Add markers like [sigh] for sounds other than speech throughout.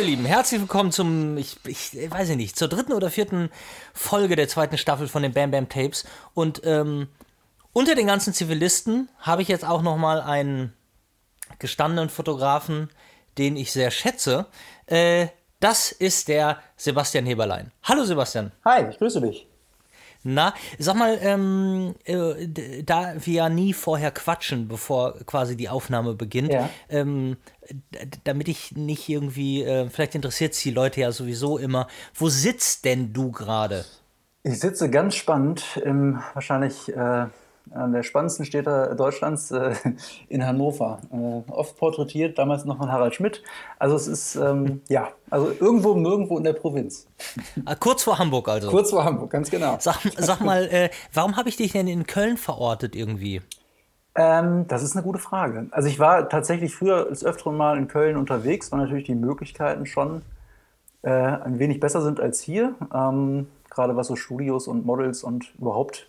ihr Lieben, herzlich willkommen zum, ich, ich weiß nicht, zur dritten oder vierten Folge der zweiten Staffel von den Bam Bam Tapes. Und ähm, unter den ganzen Zivilisten habe ich jetzt auch noch mal einen gestandenen Fotografen, den ich sehr schätze. Äh, das ist der Sebastian Heberlein. Hallo Sebastian. Hi, ich grüße dich. Na, sag mal, ähm, äh, da wir ja nie vorher quatschen, bevor quasi die Aufnahme beginnt, Ja. ähm, damit ich nicht irgendwie, äh, vielleicht interessiert es die Leute ja sowieso immer, wo sitzt denn du gerade? Ich sitze ganz spannend im wahrscheinlich äh, an der spannendsten Städte Deutschlands äh, [laughs] in Hannover. Äh, oft porträtiert, damals noch von Harald Schmidt. Also es ist, ähm, [laughs] ja, also irgendwo nirgendwo in der Provinz. Ah, kurz vor Hamburg also. Kurz vor Hamburg, ganz genau. Sag, sag mal, äh, warum habe ich dich denn in Köln verortet irgendwie? Ähm, das ist eine gute Frage. Also ich war tatsächlich früher des Öfteren mal in Köln unterwegs, weil natürlich die Möglichkeiten schon äh, ein wenig besser sind als hier. Ähm, gerade was so Studios und Models und überhaupt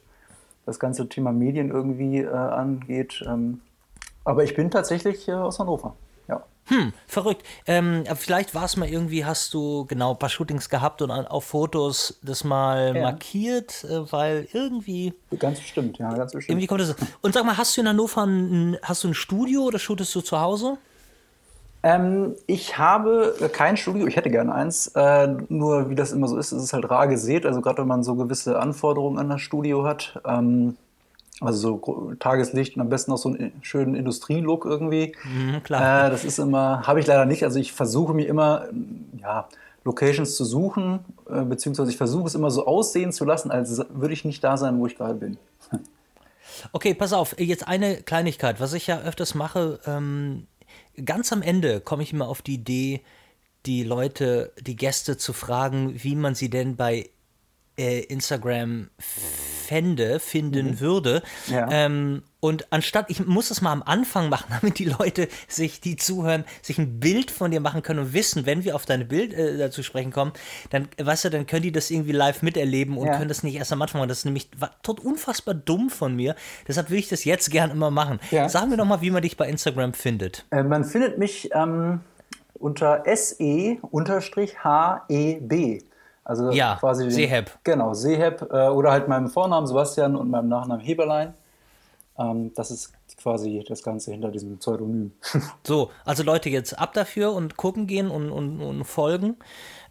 das ganze Thema Medien irgendwie äh, angeht. Ähm, aber ich bin tatsächlich äh, aus Hannover. Ja. Hm, verrückt. Ähm, aber vielleicht war es mal irgendwie, hast du genau ein paar Shootings gehabt und auf Fotos das mal Ja. markiert, äh, weil irgendwie, Ganz bestimmt, ja, ganz bestimmt. irgendwie kommt das. Und sag mal, hast du in Hannover ein, hast du ein Studio oder shootest du zu Hause? Ähm, ich habe kein Studio, ich hätte gerne eins. Äh, nur wie das immer so ist, es ist halt rar gesät. Also gerade wenn man so gewisse Anforderungen an das Studio hat. Ähm, also so Tageslicht und am besten noch so einen schönen Industrielook irgendwie. Mhm, klar. Äh, das ist immer, habe ich leider nicht. Also ich versuche mir immer, ja, Locations zu suchen, äh, beziehungsweise ich versuche es immer so aussehen zu lassen, als würde ich nicht da sein, wo ich gerade bin. [laughs] Okay, pass auf, jetzt eine Kleinigkeit, was ich ja öfters mache, ähm, ganz am Ende komme ich immer auf die Idee, die Leute, die Gäste zu fragen, wie man sie denn bei äh, Instagram fände, finden würde. Mhm. Ja. Ähm, und anstatt, ich muss es mal am Anfang machen, [laughs] damit die Leute sich, die zuhören, sich ein Bild von dir machen können und wissen, wenn wir auf deine Bild äh, dazu sprechen kommen, dann, weißt du, dann können die das irgendwie live miterleben und Ja. können das nicht erst am Anfang machen. Das ist nämlich tot unfassbar dumm von mir. Deshalb will ich das jetzt gern immer machen. Ja. Sag mir doch mal, wie man dich bei Instagram findet. Äh, man findet mich ähm, unter SE-HEB. Also Ja, quasi den- Seheb. Genau, Seheb. Äh, oder halt meinem Vornamen Sebastian und meinem Nachnamen Heberlein. Ähm, das ist quasi das Ganze hinter diesem Pseudonym. [laughs] So, also Leute, jetzt ab dafür und gucken gehen und, und, und folgen.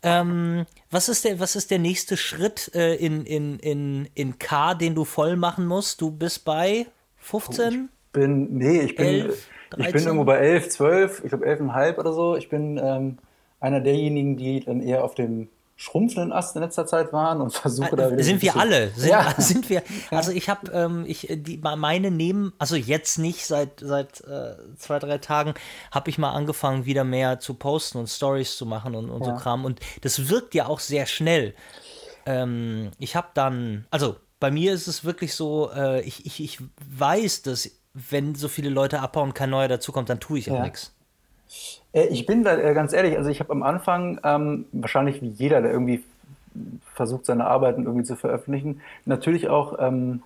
Ähm, was, ist der, was ist der nächste Schritt äh, in, in, in, in K, den du voll machen musst? Du bist bei 15? bin, nee, ich bin, Elf, ich bin 13? irgendwo bei 11, 12, ich glaube 11,5 oder so. Ich bin ähm, einer derjenigen, die dann eher auf dem schrumpfenden Ast in letzter Zeit waren und versuche da wieder Äh, sind ein wir alle? [laughs] Sind, Ja. [laughs] sind wir? Also ich habe, ähm, ich die meine nehmen, also jetzt nicht seit seit äh, zwei drei Tagen habe ich mal angefangen wieder mehr zu posten und Stories zu machen und, und so Ja. Kram und das wirkt ja auch sehr schnell. Ähm, ich habe dann, also bei mir ist es wirklich so, äh, ich, ich, ich weiß, dass wenn so viele Leute abhauen, kein neuer dazukommt, dann tue ich auch Ja. nichts. Äh, Ich bin da äh, ganz ehrlich, also ich habe am Anfang, ähm, wahrscheinlich wie jeder, der irgendwie versucht, seine Arbeiten irgendwie zu veröffentlichen, natürlich auch, ähm,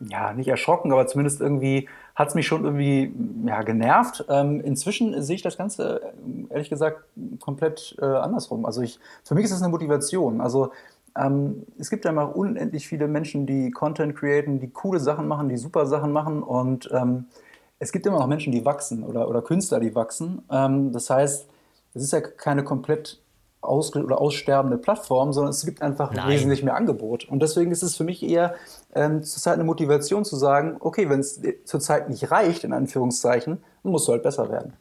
ja, nicht erschrocken, aber zumindest irgendwie hat es mich schon irgendwie ja, genervt. Ähm, inzwischen sehe ich das Ganze, äh, ehrlich gesagt, komplett äh, andersrum. Also ich, für mich ist es eine Motivation. Also ähm, es gibt ja immer unendlich viele Menschen, die Content createn, die coole Sachen machen, die super Sachen machen und ähm, es gibt immer noch Menschen, die wachsen oder, oder Künstler, die wachsen. Ähm, das heißt, es ist ja keine komplett aus oder aussterbende Plattform, sondern es gibt einfach Nein. wesentlich mehr Angebot. Und deswegen ist es für mich eher ähm, zurzeit eine Motivation zu sagen, okay, wenn es zurzeit nicht reicht, in Anführungszeichen, dann musst du halt besser werden.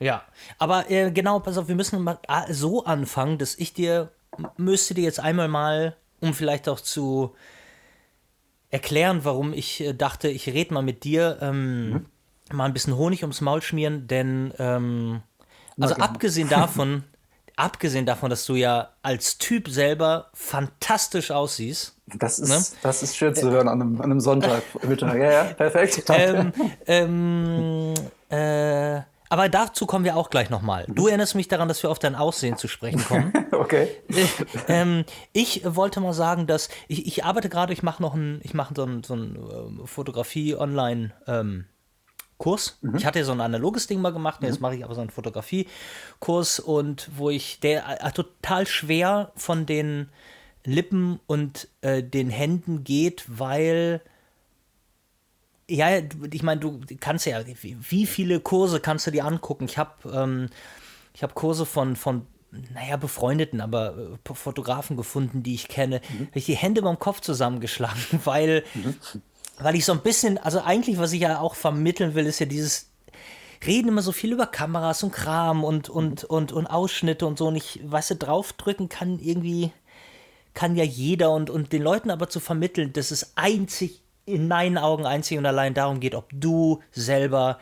Ja, aber äh, genau, pass auf, wir müssen mal ah, so anfangen, dass ich dir, müsste dir jetzt einmal mal, um vielleicht auch zu erklären, warum ich äh, dachte, ich rede mal mit dir, ähm, mal ein bisschen Honig ums Maul schmieren, denn ähm, also abgesehen davon, [laughs] abgesehen davon, dass du ja als Typ selber fantastisch aussiehst, Das ist, Ne? das ist schön zu hören an einem, an einem Sonntag. [laughs] Ja, ja, perfekt. [laughs] ähm, ähm, äh, aber dazu kommen wir auch gleich nochmal. Du erinnerst mich daran, dass wir auf dein Aussehen zu sprechen kommen. okay. ähm, ich wollte mal sagen, dass ich, ich arbeite gerade, ich mache noch ein, ich mache so ein, so ein ähm, Fotografie online ähm, Kurs. Mhm. Ich hatte so ein analoges Ding mal gemacht, mhm. jetzt mache ich aber so einen Fotografiekurs und wo ich, der äh, total schwer von den Lippen und äh, den Händen geht, weil ja, ich meine, du kannst ja, wie viele Kurse kannst du dir angucken? Ich habe ähm, ich habe Kurse von, von, naja, befreundeten, aber äh, Fotografen gefunden, die ich kenne. Mhm. ich die Hände beim Kopf zusammengeschlagen, [laughs] weil, mhm. Weil ich so ein bisschen, also eigentlich, was ich ja auch vermitteln will, ist ja dieses, reden immer so viel über Kameras und Kram und, und, und, und Ausschnitte und so. Und ich, weißt du, draufdrücken kann irgendwie, kann ja jeder und, und den Leuten aber zu vermitteln, dass es einzig in meinen Augen einzig und allein darum geht, ob du selber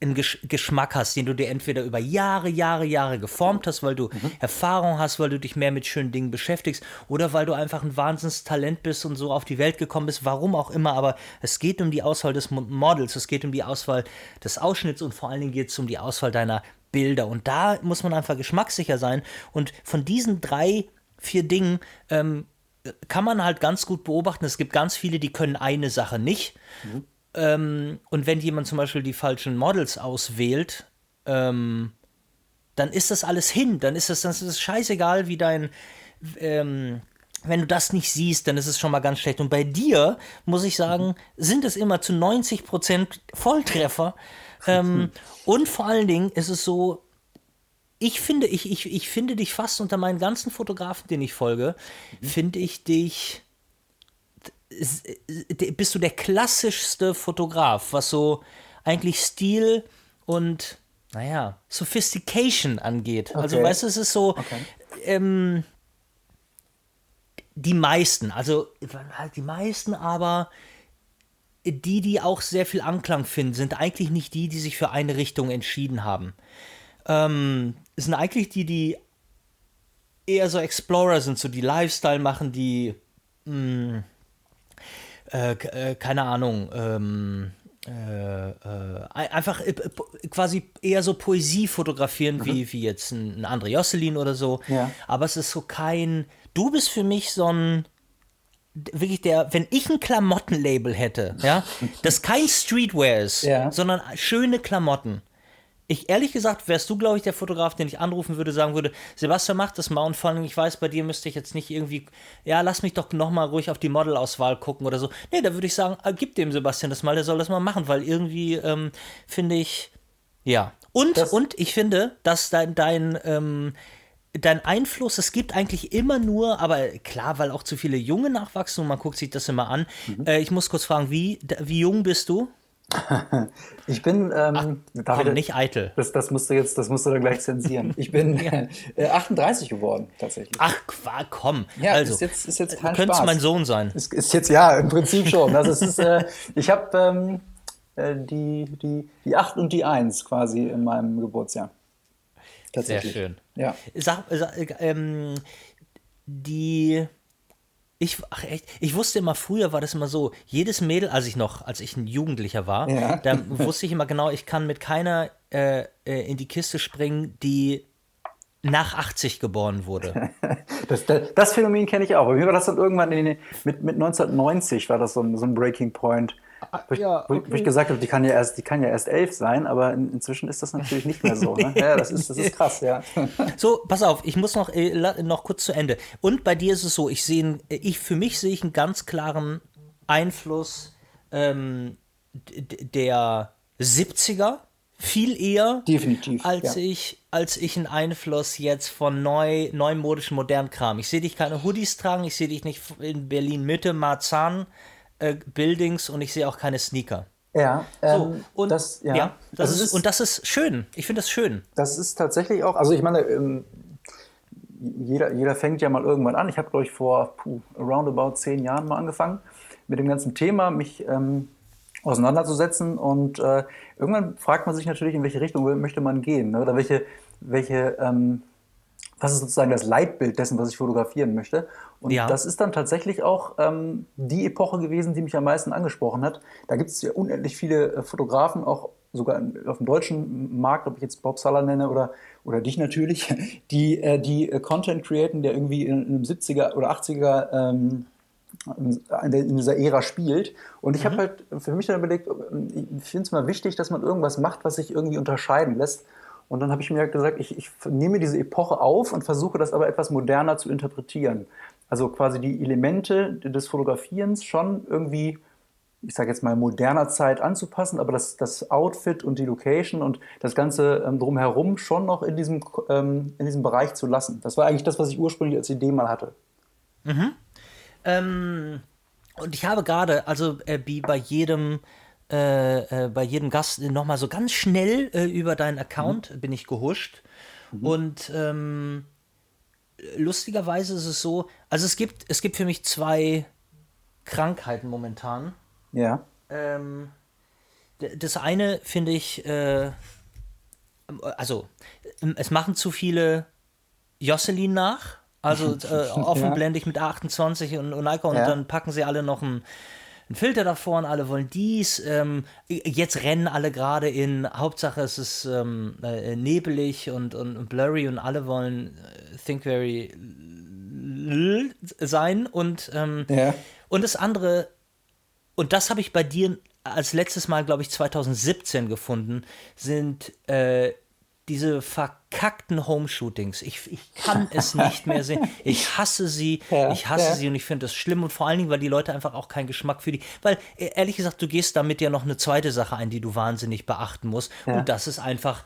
einen Gesch Geschmack hast, den du dir entweder über Jahre, Jahre, Jahre geformt hast, weil du mhm. Erfahrung hast, weil du dich mehr mit schönen Dingen beschäftigst oder weil du einfach ein Wahnsinnstalent bist und so auf die Welt gekommen bist, warum auch immer. Aber es geht um die Auswahl des Models, es geht um die Auswahl des Ausschnitts und vor allen Dingen geht es um die Auswahl deiner Bilder. Und da muss man einfach geschmackssicher sein. Und von diesen drei, vier Dingen ähm, kann man halt ganz gut beobachten. Es gibt ganz viele, die können eine Sache nicht. Mhm. Ähm, und wenn jemand zum Beispiel die falschen Models auswählt, ähm, dann ist das alles hin. Dann ist das, dann ist es scheißegal, wie dein. Ähm, wenn du das nicht siehst, dann ist es schon mal ganz schlecht. Und bei dir, muss ich sagen, sind es immer zu 90% Volltreffer. Ähm, und vor allen Dingen ist es so, ich finde, ich, ich, ich finde dich fast unter meinen ganzen Fotografen, denen ich folge, mhm. finde ich dich. Bist du der klassischste Fotograf, was so eigentlich Stil und, naja, Sophistication angeht. Also, okay. Also, weißt du, es ist so. Okay. Ähm, die meisten, also die meisten aber, die, die auch sehr viel Anklang finden, sind eigentlich nicht die, die sich für eine Richtung entschieden haben ähm, sind eigentlich die, die eher so Explorer sind, so die Lifestyle machen, die mh, hm, äh, äh, keine Ahnung, ähm, äh, äh einfach äh, quasi eher so Poesie fotografieren, mhm. wie, wie jetzt ein, ein André Josselin oder so. Ja. Aber es ist so kein, du bist für mich so ein, wirklich der, wenn ich ein Klamottenlabel hätte, ja, [laughs] das kein Streetwear ist, ja. sondern schöne Klamotten, ich ehrlich gesagt, wärst du, glaube ich, der Fotograf, den ich anrufen würde, sagen würde, Sebastian, mach das mal und vor allem, ich weiß, bei dir müsste ich jetzt nicht irgendwie, ja, lass mich doch nochmal ruhig auf die Modelauswahl gucken oder so. Nee, da würde ich sagen, ah, gib dem Sebastian das mal, der soll das mal machen, weil irgendwie ähm, finde ich, ja. Und, das und ich finde, dass dein, dein, ähm, dein Einfluss, es gibt eigentlich immer nur, aber klar, weil auch zu viele Junge nachwachsen und man guckt sich das immer an. Mhm. Äh, ich muss kurz fragen, wie, wie jung bist du? Ich bin, ähm, Ach, komm, nicht eitel. Das, das musst du jetzt, das musst du dann gleich zensieren. [laughs] Ich bin äh, 38 geworden, tatsächlich. Ach, komm. Ja, also, ist jetzt, ist jetzt kein du könntest mein Sohn sein. Ist, ist jetzt, ja, im Prinzip schon. Also es ist, äh, [laughs] ich habe ähm, äh, die, die, die 8 und die 1 quasi in meinem Geburtsjahr. Tatsächlich. Sehr schön. Ja. Sag, sag ähm, die ich, ach echt, ich wusste immer, früher war das immer so, jedes Mädel, als ich noch, als ich ein Jugendlicher war, ja. da wusste ich immer genau, ich kann mit keiner äh, äh in die Kiste springen, die nach 80 geboren wurde. [laughs] Das, das, das Phänomen kenne ich auch. Bei mir war das dann irgendwann in, mit, mit 1990 war das so ein, so ein Breaking Point. Wo ich, ja, okay. wo ich gesagt habe, die kann ja erst, die kann ja erst elf sein, aber in, inzwischen ist das natürlich nicht mehr so. Ne? [laughs] Ja, das ist, das ist krass, ja. [laughs] So, pass auf, ich muss noch, äh, noch kurz zu Ende. Und bei dir ist es so, ich sehe, ich, für mich sehe ich einen ganz klaren Einfluss ähm, der 70er viel eher, Definitiv, als ja. ich als ich einen Einfluss jetzt von neu neumodischen modernen Kram. Ich sehe dich keine Hoodies tragen, ich sehe dich nicht in Berlin Mitte Marzahn äh, Buildings und ich sehe auch keine Sneaker. Ja, ähm, so, und das, ja. ja das also ist, ist, und das ist schön. Ich finde das schön. Das ist tatsächlich auch, also ich meine, ähm, jeder, jeder fängt ja mal irgendwann an. Ich habe, glaube ich, vor puh, roundabout zehn Jahren mal angefangen, mit dem ganzen Thema mich ähm, auseinanderzusetzen. Und äh, irgendwann fragt man sich natürlich, in welche Richtung möchte man gehen ne? oder welche, welche ähm, was ist sozusagen das Leitbild dessen, was ich fotografieren möchte. Und ja. das ist dann tatsächlich auch ähm, die Epoche gewesen, die mich am meisten angesprochen hat. Da gibt es ja unendlich viele äh, Fotografen, auch sogar auf dem deutschen Markt, ob ich jetzt Bob Sala nenne oder, oder dich natürlich, [laughs] die, äh, die äh, Content createn, der irgendwie in einem 70er oder 80er ähm, in dieser Ära spielt. Und ich mhm. habe halt für mich dann überlegt, ich finde es mal wichtig, dass man irgendwas macht, was sich irgendwie unterscheiden lässt. Und dann habe ich mir halt gesagt, ich, ich nehme diese Epoche auf und versuche das aber etwas moderner zu interpretieren. Also quasi die Elemente des Fotografierens schon irgendwie, ich sage jetzt mal, moderner Zeit anzupassen, aber das, das Outfit und die Location und das Ganze ähm, drumherum schon noch in diesem, ähm, in diesem Bereich zu lassen. Das war eigentlich das, was ich ursprünglich als Idee mal hatte. Mhm. Ähm, und ich habe gerade, also äh, wie bei jedem äh, äh, bei jedem Gast nochmal so ganz schnell äh, über deinen Account mhm. bin ich gehuscht. Mhm. Und ähm, lustigerweise ist es so, also es gibt, es gibt für mich zwei Krankheiten momentan. Ja. Ähm, das eine finde ich, äh, also es machen zu viele Jocelyn nach. Also [laughs] äh, offen ja. blende ich mit 28 und, und und ja. dann packen sie alle noch ein einen Filter davor und alle wollen dies. Ähm, jetzt rennen alle gerade in, Hauptsache es ist ähm, äh, nebelig und, und, und, blurry und alle wollen äh, Think Very sein und, ähm, ja. und das andere, und das habe ich bei dir als letztes Mal, glaube ich, 2017 gefunden, sind äh, diese verkackten Home-Shootings. Ich, ich kann [laughs] es nicht mehr sehen. Ich hasse sie. Ja, ich hasse ja. sie und ich finde das schlimm. Und vor allen Dingen, weil die Leute einfach auch keinen Geschmack für die. Weil, e, ehrlich gesagt, du gehst damit ja noch eine zweite Sache ein, die du wahnsinnig beachten musst. Ja. Und das ist einfach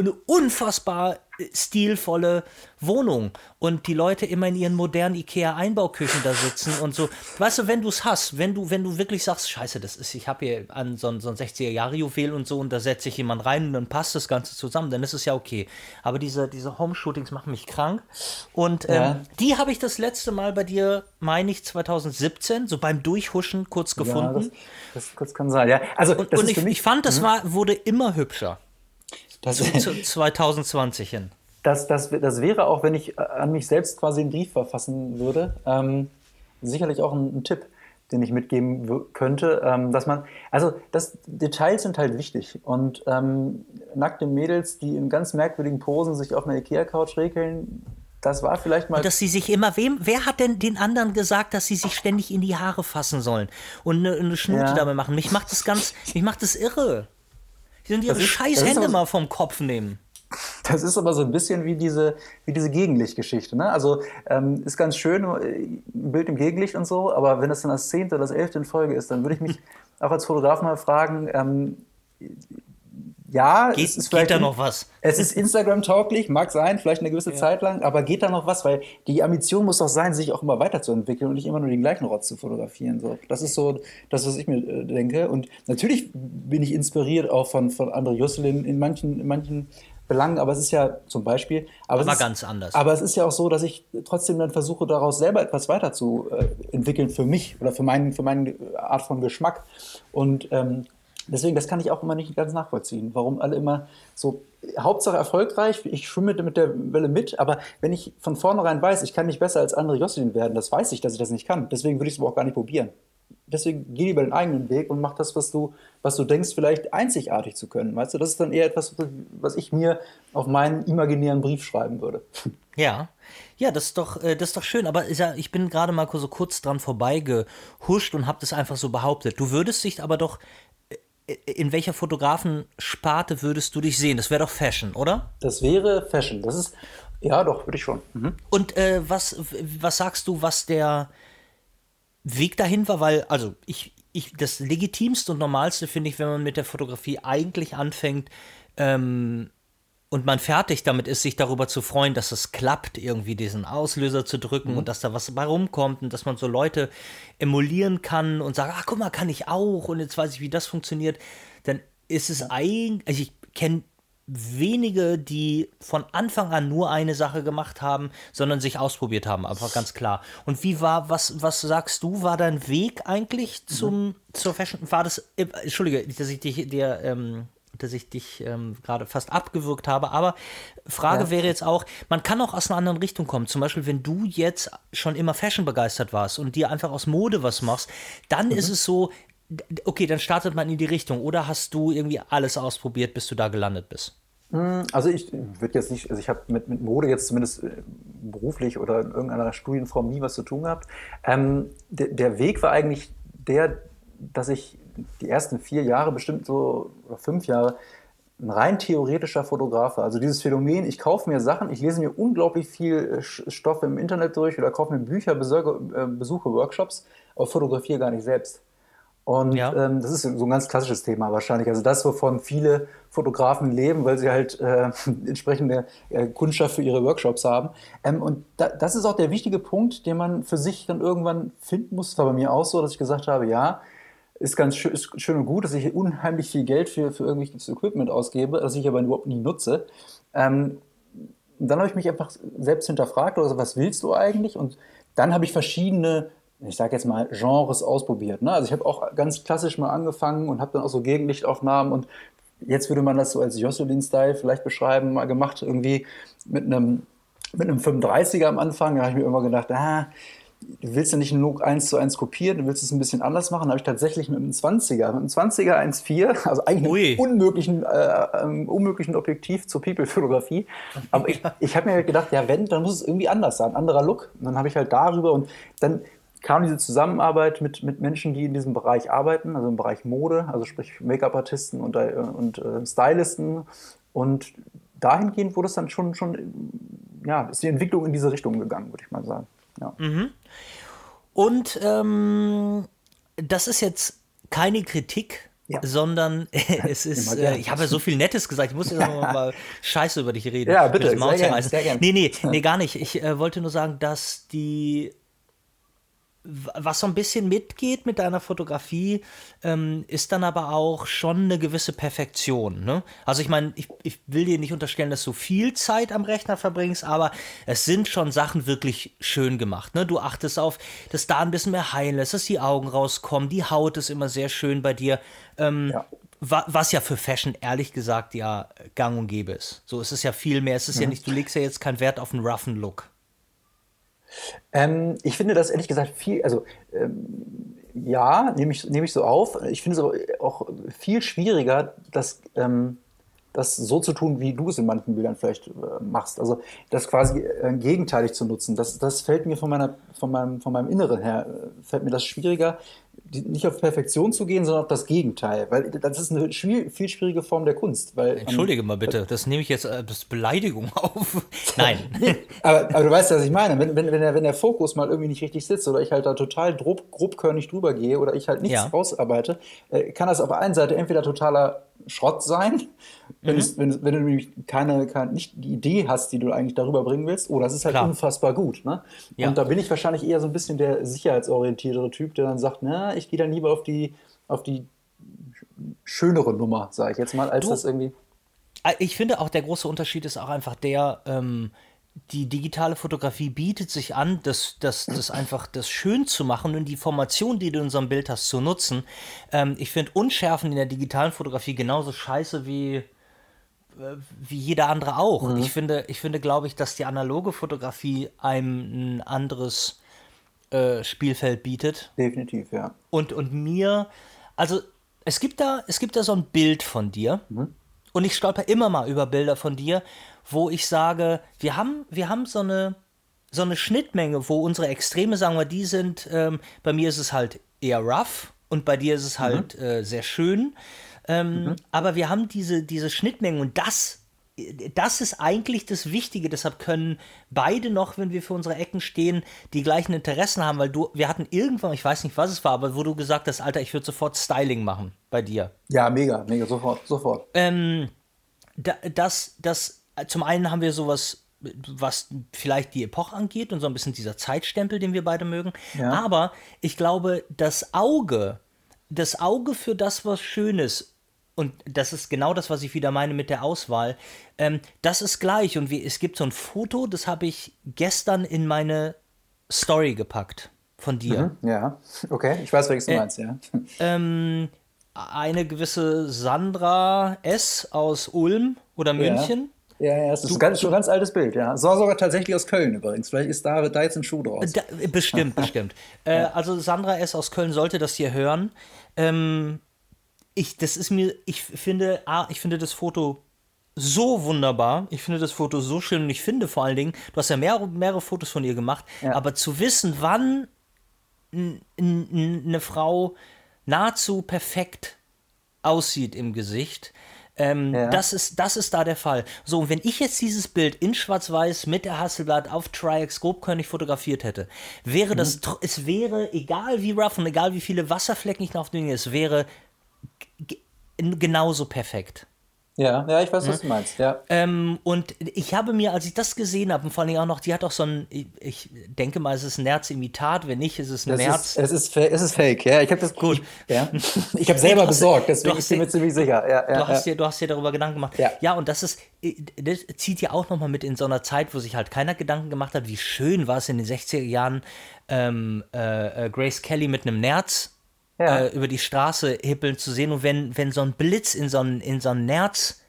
eine unfassbar stilvolle Wohnung und die Leute immer in ihren modernen Ikea-Einbauküchen da sitzen und so. Weißt du, wenn du es hast, wenn du, wenn du wirklich sagst, scheiße, das ist, ich habe hier an so, so ein 60er-Jahre-Juwel und so und da setze ich jemand rein und dann passt das Ganze zusammen, dann ist es ja okay. Aber diese, diese Home-Shootings machen mich krank und ähm, ja. die habe ich das letzte Mal bei dir, meine ich, 2017, so beim Durchhuschen kurz gefunden. Ja, das, das, das, kann sein, ja. Also, und, und ich, ich, fand, das mhm. war, wurde immer hübscher. Das, zu, zu [laughs] 2020 hin. Das, das, das wäre auch, wenn ich an mich selbst quasi einen Brief verfassen würde, ähm, sicherlich auch ein, ein, Tipp, den ich mitgeben könnte, ähm, dass man, also das, Details sind halt wichtig und ähm, nackte Mädels, die in ganz merkwürdigen Posen sich auf einer Ikea-Couch regeln, das war vielleicht mal. Dass sie sich immer, wem, wer hat denn den anderen gesagt, dass sie sich ständig in die Haare fassen sollen und eine, eine Schnute ja. dabei machen? Mich macht das ganz, mich macht das irre. Die sind ihre scheiß Hände mal vom Kopf nehmen. Das ist aber so ein bisschen wie diese, wie diese Gegenlichtgeschichte. Ne? Also ähm, ist ganz schön, ein Bild im Gegenlicht und so, aber wenn das dann das zehnte oder das elfte in Folge ist, dann würde ich mich [laughs] auch als Fotograf mal fragen, ähm, ja, geht, es ist vielleicht, geht da noch was? Es ist Instagram-tauglich, mag sein, vielleicht eine gewisse ja. Zeit lang, aber geht da noch was? Weil die Ambition muss doch sein, sich auch immer weiterzuentwickeln und nicht immer nur den gleichen Rotz zu fotografieren. So. Das ist so das, was ich mir äh, denke. Und natürlich bin ich inspiriert auch von, von André Jusselin in manchen, in manchen Belangen, aber es ist ja zum Beispiel. Aber, aber ganz anders. Aber es ist ja auch so, dass ich trotzdem dann versuche, daraus selber etwas weiterzuentwickeln äh, für mich oder für meinen, für meine Art von Geschmack. Und ähm, Deswegen, das kann ich auch immer nicht ganz nachvollziehen, warum alle immer so, Hauptsache erfolgreich, ich schwimme mit der Welle mit, aber wenn ich von vornherein weiß, ich kann nicht besser als andere Josselin werden, das weiß ich, dass ich das nicht kann. Deswegen würde ich es aber auch gar nicht probieren. Deswegen geh lieber den eigenen Weg und mach das, was du, was du denkst, vielleicht einzigartig zu können. Weißt du, das ist dann eher etwas, was ich mir auf meinen imaginären Brief schreiben würde. Ja, ja, das ist doch, äh, das ist doch schön. Aber ich bin gerade mal so kurz dran vorbeigehuscht und habe das einfach so behauptet. Du würdest dich aber doch in welcher Fotografensparte würdest du dich sehen? Das wäre doch Fashion, oder? Das wäre Fashion. Das ist, ja, doch, würde ich schon. Mhm. Und äh, was, was sagst du, was der Weg dahin war? Weil, also, ich, ich, das legitimste und normalste finde ich, wenn man mit der Fotografie eigentlich anfängt, ähm, und man fertig damit ist, sich darüber zu freuen, dass es klappt, irgendwie diesen Auslöser zu drücken mhm. und dass da was bei rumkommt und dass man so Leute emulieren kann und sagt, ach guck mal, kann ich auch und jetzt weiß ich, wie das funktioniert, dann ist es eigentlich, also ich kenne wenige, die von Anfang an nur eine Sache gemacht haben, sondern sich ausprobiert haben, einfach ganz klar. Und wie war, was, was sagst du, war dein Weg eigentlich zum, mhm. zur Fashion? War das, äh, Entschuldige, dass ich dich dir ähm, dass ich dich ähm, gerade fast abgewürgt habe. Aber Frage ja. wäre jetzt auch, man kann auch aus einer anderen Richtung kommen. Zum Beispiel, wenn du jetzt schon immer Fashion begeistert warst und dir einfach aus Mode was machst, dann mhm. ist es so, okay, dann startet man in die Richtung. Oder hast du irgendwie alles ausprobiert, bis du da gelandet bist? Hm, also ich würde jetzt nicht, also ich habe mit, mit Mode jetzt zumindest äh, beruflich oder in irgendeiner Studienform nie was zu tun gehabt. Ähm, der, der Weg war eigentlich der, dass ich die ersten vier Jahre, bestimmt so oder fünf Jahre, ein rein theoretischer Fotograf. Also dieses Phänomen, ich kaufe mir Sachen, ich lese mir unglaublich viel äh, Stoff im Internet durch oder kaufe mir Bücher, besorge, äh, besuche Workshops, aber fotografiere gar nicht selbst. Und ja. ähm, das ist so ein ganz klassisches Thema wahrscheinlich. Also das, wovon viele Fotografen leben, weil sie halt äh, [laughs] entsprechende äh, Kundschaft für ihre Workshops haben. Ähm, und da, das ist auch der wichtige Punkt, den man für sich dann irgendwann finden muss. Das war bei mir auch so, dass ich gesagt habe, ja, ist ganz schön, ist schön und gut, dass ich unheimlich viel Geld für, für irgendwelches Equipment ausgebe, das ich aber überhaupt nie nutze. Ähm, dann habe ich mich einfach selbst hinterfragt, also was willst du eigentlich? Und dann habe ich verschiedene ich sage jetzt mal, Genres ausprobiert. Ne? Also ich habe auch ganz klassisch mal angefangen und habe dann auch so Gegenlichtaufnahmen und jetzt würde man das so als Jocelyn-Style vielleicht beschreiben, mal gemacht irgendwie mit einem, mit einem 35er am Anfang. Da habe ich mir immer gedacht, ah, du willst ja nicht einen Look 1 zu 1 kopieren, du willst es ein bisschen anders machen. Da habe ich tatsächlich mit einem 20er, mit einem 20er 1.4, [laughs] also eigentlich einem unmöglichen, äh, unmöglichen Objektiv zur People-Fotografie. Aber ich, [laughs] ich habe mir gedacht, ja, wenn, dann muss es irgendwie anders sein, anderer Look. Und dann habe ich halt darüber und dann kam diese Zusammenarbeit mit, mit Menschen, die in diesem Bereich arbeiten, also im Bereich Mode, also sprich Make-up-Artisten und, äh, und äh, Stylisten. Und dahingehend wurde es dann schon, schon, ja, ist die Entwicklung in diese Richtung gegangen, würde ich mal sagen. Ja. Mhm. Und ähm, das ist jetzt keine Kritik, ja. sondern [laughs] es ist, äh, ich habe ja so viel Nettes gesagt, ich muss jetzt ja. mal Scheiße über dich reden. Ja, bitte, sehr gerne, sehr gerne. Nee, nee, nee, [laughs] gar nicht. Ich äh, wollte nur sagen, dass die was so ein bisschen mitgeht mit deiner Fotografie, ähm, ist dann aber auch schon eine gewisse Perfektion. Ne? Also ich meine, ich, ich, will dir nicht unterstellen, dass du viel Zeit am Rechner verbringst, aber es sind schon Sachen wirklich schön gemacht. Ne? Du achtest auf, dass da ein bisschen mehr heilen lässt, dass die Augen rauskommen, die Haut ist immer sehr schön bei dir. Ähm, ja. Was ja für Fashion ehrlich gesagt ja gang und gäbe ist. So ist es ja viel mehr. Es ist mhm. ja nicht, du legst ja jetzt keinen Wert auf einen roughen Look. Ähm, ich finde das ehrlich gesagt viel, also ähm, ja, nehme ich, nehm ich so auf. Ich finde es aber auch viel schwieriger, das, ähm, das so zu tun, wie du es in manchen Bildern vielleicht äh, machst. Also das quasi äh, gegenteilig zu nutzen. Das, das fällt mir von, meiner, von, meinem, von meinem Inneren her, äh, fällt mir das schwieriger, nicht auf Perfektion zu gehen, sondern auf das Gegenteil. Weil das ist eine viel, viel schwierige Form der Kunst. Weil, Entschuldige ähm, mal bitte, das nehme ich jetzt als Beleidigung [laughs] auf. [laughs] Nein. aber, aber, du weißt, was ich meine. Wenn, wenn, wenn, der, wenn der Fokus mal irgendwie nicht richtig sitzt oder ich halt da total grob, grobkörnig drüber gehe oder ich halt nichts ja. rausarbeite, äh, kann das auf der einen Seite entweder totaler Schrott sein, wenn, mhm. wenn, wenn, du nämlich keine, keine, nicht die Idee hast, die du eigentlich darüber bringen willst, oder oh, es ist halt Klar. unfassbar gut. Ne? Ja. Und da bin ich wahrscheinlich eher so ein bisschen der sicherheitsorientiertere Typ, der dann sagt, na, ich gehe dann lieber auf die, auf die schönere Nummer, sage ich jetzt mal, als du, das irgendwie. Äh, ich finde auch, der große Unterschied ist auch einfach der, ähm, die digitale Fotografie bietet sich an, das, das, das einfach das schön zu machen und die Formation, die du in unserem Bild hast, zu nutzen. Ähm, ich finde Unschärfen in der digitalen Fotografie genauso scheiße wie, äh, wie jeder andere auch. Mhm. Ich finde, ich finde, glaube ich, dass die analoge Fotografie einem ein anderes äh, Spielfeld bietet. Definitiv, ja. Und, und mir, also es gibt da, es gibt da so ein Bild von dir. Mhm. Und ich stolper immer mal über Bilder von dir, wo ich sage, wir haben, wir haben so eine, so eine Schnittmenge, wo unsere Extreme, sagen wir, die sind, ähm, bei mir ist es halt eher rough und bei dir ist es halt mhm. äh, sehr schön. Ähm, mhm. Aber wir haben diese, diese Schnittmengen und das, das ist eigentlich das Wichtige. Deshalb können beide noch, wenn wir für unsere Ecken stehen, die gleichen Interessen haben, weil du, wir hatten irgendwann, ich weiß nicht, was es war, aber wo du gesagt hast, Alter, ich würde sofort Styling machen bei dir. Ja, mega, mega, sofort, sofort. Ähm, das, das zum einen haben wir sowas, was vielleicht die Epoche angeht und so ein bisschen dieser Zeitstempel, den wir beide mögen. Ja. Aber ich glaube, das Auge, das Auge für das, was Schönes, und das ist genau das, was ich wieder meine mit der Auswahl, ähm, das ist gleich. Und wie, es gibt so ein Foto, das habe ich gestern in meine Story gepackt von dir. Mhm, ja, okay, ich weiß, welches du äh, meinst, ja. [laughs] Ähm, eine gewisse Sandra S. aus Ulm oder München. Ja. Ja, das ist du, ganz, schon ein ganz altes Bild, ja. So sogar tatsächlich aus Köln übrigens. Vielleicht ist da, da jetzt ein Schuh draus. Da, bestimmt, bestimmt. [laughs] Äh, also Sandra S. aus Köln sollte das hier hören. Ähm, ich, das ist mir, ich finde, ah, ich finde das Foto so wunderbar. Ich finde das Foto so schön und ich finde vor allen Dingen, du hast ja mehrere, mehrere Fotos von ihr gemacht, Ja. aber zu wissen, wann eine Frau nahezu perfekt aussieht im Gesicht, ähm, Ja. das, ist, das ist da der Fall. So, und wenn ich jetzt dieses Bild in Schwarz-Weiß mit der Hasselblatt auf Triax grobkörnig fotografiert hätte, wäre das, Mhm. tr- es wäre, egal wie rough und egal wie viele Wasserflecken ich noch auf dem Ding es wäre genauso perfekt. Ja, ja, ich weiß, was du meinst. Ja. Ähm, und ich habe mir, als ich das gesehen habe, und vor allem auch noch, die hat auch so ein, ich, ich denke mal, es ist ein Nerz-Imitat, wenn nicht, ist es ein Nerz. es, ist, es ist fake, ja. Ich habe das Gut. Ich, ja. ich habe selber [laughs] besorgt, deswegen ich bin den- mir ziemlich sicher. Ja, ja, Du hast, ja. dir, du hast dir darüber Gedanken gemacht. Ja. und das ist, das zieht ja auch nochmal mit in so einer Zeit, wo sich halt keiner Gedanken gemacht hat, wie schön war es in den 60er Jahren, ähm, äh, äh, Grace Kelly mit einem Nerz Ja. äh, über die Straße hippeln zu sehen und wenn, wenn so ein Blitz in so ein, in so ein Nerz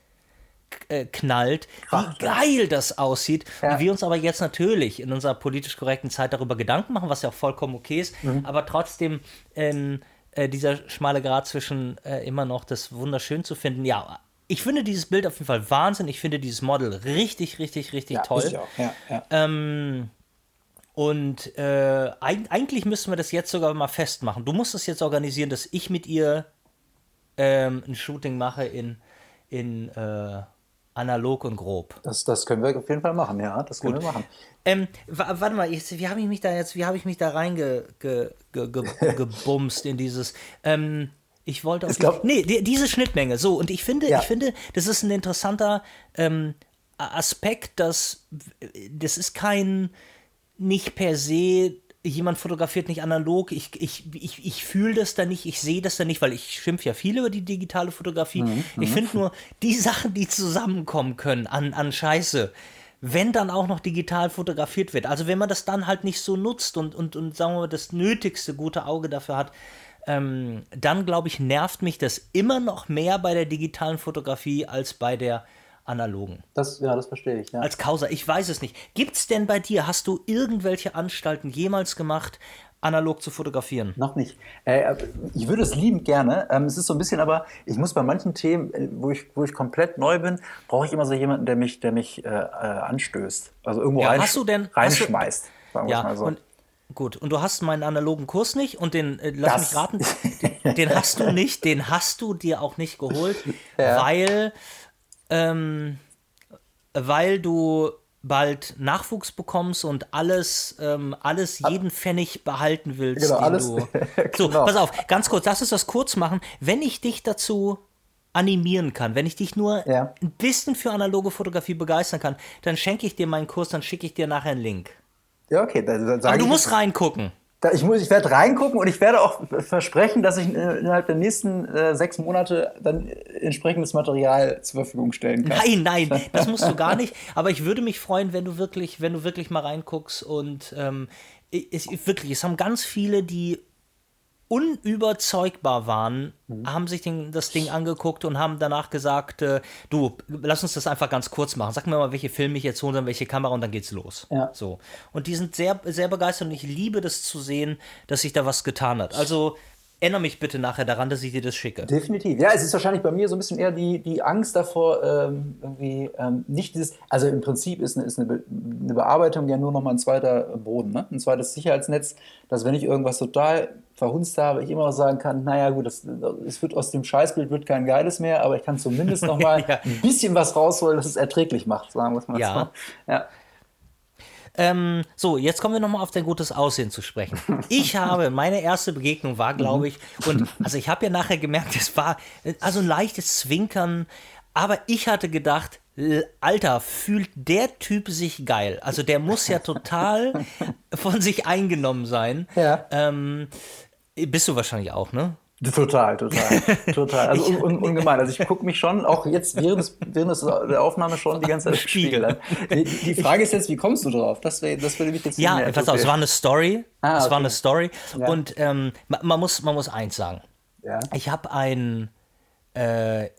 äh, knallt, Kracht, wie geil das aussieht. Ja. Und wir uns aber jetzt natürlich in unserer politisch korrekten Zeit darüber Gedanken machen, was ja auch vollkommen okay ist, Mhm. aber trotzdem ähm, äh, dieser schmale Grad zwischen äh, immer noch das wunderschön zu finden. Ja, ich finde dieses Bild auf jeden Fall Wahnsinn. Ich finde dieses Model richtig, richtig, richtig ja, toll. Ich auch. Ja, ja. Ähm, und äh, eig eigentlich müssten wir das jetzt sogar mal festmachen. Du musst es jetzt organisieren, dass ich mit ihr ähm, ein Shooting mache in, in äh, analog und grob. Das, das können wir auf jeden Fall machen, ja. Das können wir machen. Ähm, wa- warte mal, jetzt, wie habe ich mich da jetzt, wie habe ich mich da reinge ge, ge, [laughs] in dieses, ähm, ich wollte auf, Ich glaub- nee, die, diese Schnittmenge, so, und ich finde, Ja. ich finde, das ist ein interessanter ähm, Aspekt, dass, das ist kein, nicht per se, jemand fotografiert nicht analog, ich, ich, ich, ich fühle das da nicht, ich sehe das da nicht, weil ich schimpfe ja viel über die digitale Fotografie. ich finde nur, die Sachen, die zusammenkommen können an, an Scheiße, wenn dann auch noch digital fotografiert wird. Also wenn man das dann halt nicht so nutzt und, und, und sagen wir mal, das nötigste gute Auge dafür hat, ähm, dann glaube ich, nervt mich das immer noch mehr bei der digitalen Fotografie als bei der analogen. Das, ja, das verstehe ich. Ja. Als Causa, ich weiß es nicht. Gibt's denn bei dir, hast du irgendwelche Anstalten jemals gemacht, analog zu fotografieren? Noch nicht. Äh, ich würde es liebend gerne. Ähm, es ist so ein bisschen, aber ich muss bei manchen Themen, äh, wo ich, wo ich komplett neu bin, brauche ich immer so jemanden, der mich, der mich äh, äh, anstößt. Also irgendwo Ja, rein, hast du denn- du- reinschmeißt. es Ja, so. und gut. Und du hast meinen analogen Kurs nicht und den, äh, lass Das- mich raten, [laughs] den, den hast du nicht, den hast du dir auch nicht geholt, Ja. weil, ähm, weil du bald Nachwuchs bekommst und alles, ähm, alles jeden Pfennig behalten willst, Genau, den alles- du. [laughs] So, Genau. pass auf, ganz kurz, lass uns das kurz machen. Wenn ich dich dazu animieren kann, wenn ich dich nur Ja. ein bisschen für analoge Fotografie begeistern kann, dann schenke ich dir meinen Kurs, dann schicke ich dir nachher einen Link. ja, okay. Dann, dann Aber du musst reingucken. Ich, muss, ich werde reingucken und ich werde auch versprechen, dass ich äh, innerhalb der nächsten äh, sechs Monate dann entsprechendes Material zur Verfügung stellen kann. Nein, nein, [laughs] das musst du gar nicht. Aber ich würde mich freuen, wenn du wirklich, wenn du wirklich mal reinguckst und ähm, es, wirklich, es haben ganz viele, die unüberzeugbar waren, Mhm. haben sich den, das Ding angeguckt und haben danach gesagt, äh, du, lass uns das einfach ganz kurz machen. Sag mir mal, welche Filme ich jetzt holen soll, welche Kamera und dann geht's los. Ja. So. Und die sind sehr, sehr begeistert und ich liebe das zu sehen, dass sich da was getan hat. Also erinnere mich bitte nachher daran, dass ich dir das schicke. Definitiv. Ja, es ist wahrscheinlich bei mir so ein bisschen eher die, die Angst davor, ähm, irgendwie ähm, nicht dieses, also im Prinzip ist eine, ist eine, Be eine Bearbeitung ja nur nochmal ein zweiter Boden, ne? ein zweites Sicherheitsnetz, dass wenn ich irgendwas total verhunzt habe, ich immer noch sagen kann, naja gut, das, es wird aus dem Scheißbild wird kein geiles mehr, aber ich kann zumindest nochmal [laughs] Ja. ein bisschen was rausholen, das es erträglich macht, sagen wir es mal Ja. so. Ja. Ähm, so, jetzt kommen wir nochmal auf dein gutes Aussehen zu sprechen. [laughs] Ich habe, meine erste Begegnung war, glaube ich, und also ich habe ja nachher gemerkt, es war also ein leichtes Zwinkern, aber ich hatte gedacht, Alter, fühlt der Typ sich geil? Also der muss ja total [laughs] von sich eingenommen sein. Ja. Ähm, bist du wahrscheinlich auch, ne? Total, total, [laughs] total. Also un, un, ungemein. Also ich gucke mich schon, auch jetzt während, des, während des, der Aufnahme schon die ganze Zeit im Spiegel. Spiegel an. [laughs] Die, die Frage ist jetzt, wie kommst du drauf? Das, wär, das würde mich jetzt Ja, pass auf, es war eine Story. Ah, Es war okay. eine Story. Ja. Und ähm, ma- man, muss, man muss eins sagen. Ja. Ich habe ein, äh,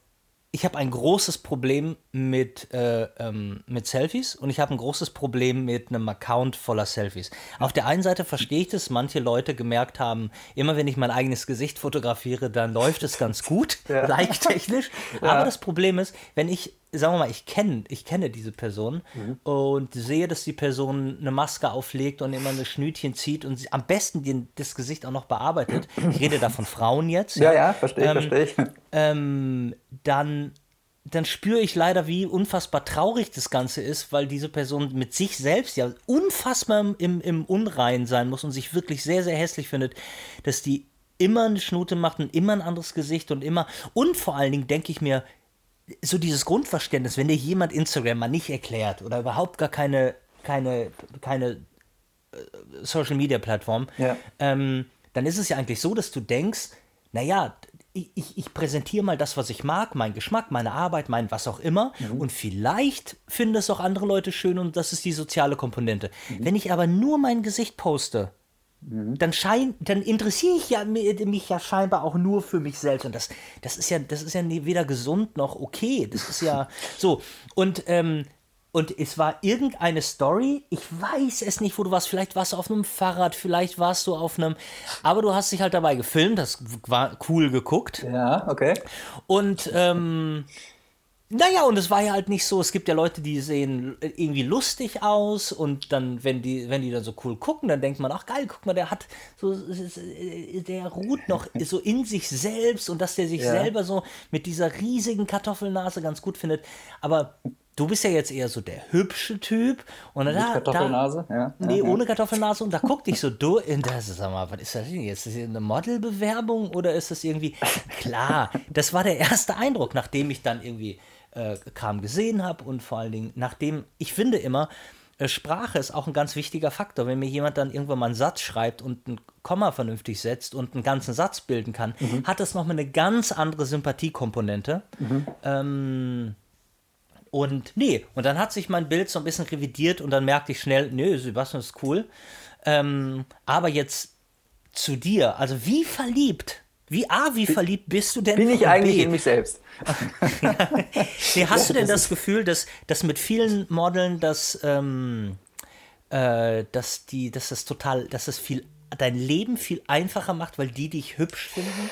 ich habe ein großes Problem mit, äh, ähm, mit Selfies und ich habe ein großes Problem mit einem Account voller Selfies. Auf der einen Seite verstehe ich das, manche Leute gemerkt haben, immer wenn ich mein eigenes Gesicht fotografiere, dann läuft es ganz gut, Ja. [laughs] like-technisch. Aber das Problem ist, wenn ich sagen wir mal, ich kenne ich kenne diese Person mhm. und sehe, dass die Person eine Maske auflegt und immer eine Schnütchen zieht und am besten den, das Gesicht auch noch bearbeitet. Ich rede da von Frauen jetzt. Ja, ja, verstehe, ähm, verstehe ich. Ähm, dann dann spüre ich leider, wie unfassbar traurig das Ganze ist, weil diese Person mit sich selbst ja unfassbar im, im Unrein sein muss und sich wirklich sehr, sehr hässlich findet, dass die immer eine Schnute macht und immer ein anderes Gesicht und immer. Und vor allen Dingen denke ich mir, so dieses Grundverständnis, wenn dir jemand Instagram mal nicht erklärt oder überhaupt gar keine, keine, keine äh, Social Media Plattform, ja. ähm, dann ist es ja eigentlich so, dass du denkst, naja, ich, ich, ich präsentiere mal das, was ich mag, mein Geschmack, meine Arbeit, mein was auch immer. Mhm. Und vielleicht finden es auch andere Leute schön und das ist die soziale Komponente. Mhm. Wenn ich aber nur mein Gesicht poste, Mhm. Dann, schein, dann interessiere ich ja, mich ja scheinbar auch nur für mich selbst. Und das, das, ist, ja, das ist ja weder gesund noch okay. Das ist ja [laughs] so. Und, ähm, und es war irgendeine Story, ich weiß es nicht, wo du warst. Vielleicht warst du auf einem Fahrrad, vielleicht warst du auf einem. Aber du hast dich halt dabei gefilmt, das war cool geguckt. Ja, okay. Und ähm, naja, und es war ja halt nicht so, es gibt ja Leute, die sehen irgendwie lustig aus und dann, wenn die, wenn die dann so cool gucken, dann denkt man, ach geil, guck mal, der hat so, der ruht noch [laughs] so in sich selbst und dass der sich ja. selber so mit dieser riesigen Kartoffelnase ganz gut findet. Aber du bist ja jetzt eher so der hübsche Typ. Und Mit da, Kartoffelnase? Da, ja. Nee, ja, ohne Kartoffelnase. Und da guck dich so durch. Das ist, sag mal, was ist das denn jetzt? Ist das eine Modelbewerbung oder ist das irgendwie. Klar, das war der erste Eindruck, nachdem ich dann irgendwie äh, kam, gesehen habe und vor allen Dingen, nachdem, ich finde immer, äh, Sprache ist auch ein ganz wichtiger Faktor. Wenn mir jemand dann irgendwann mal einen Satz schreibt und ein Komma vernünftig setzt und einen ganzen Satz bilden kann, mhm. hat das nochmal eine ganz andere Sympathiekomponente. Mhm. Ähm, und nee, und dann hat sich mein Bild so ein bisschen revidiert und dann merkte ich schnell, nö, Sebastian ist cool. Ähm, aber jetzt zu dir, also wie verliebt wie A, wie verliebt bist du denn? Bin ich eigentlich B? in mich selbst. [laughs] nee, hast du denn das Gefühl, dass, dass mit vielen Modeln, dass, ähm, äh, dass, die, dass das total, dass das viel, dein Leben viel einfacher macht, weil die dich hübsch finden?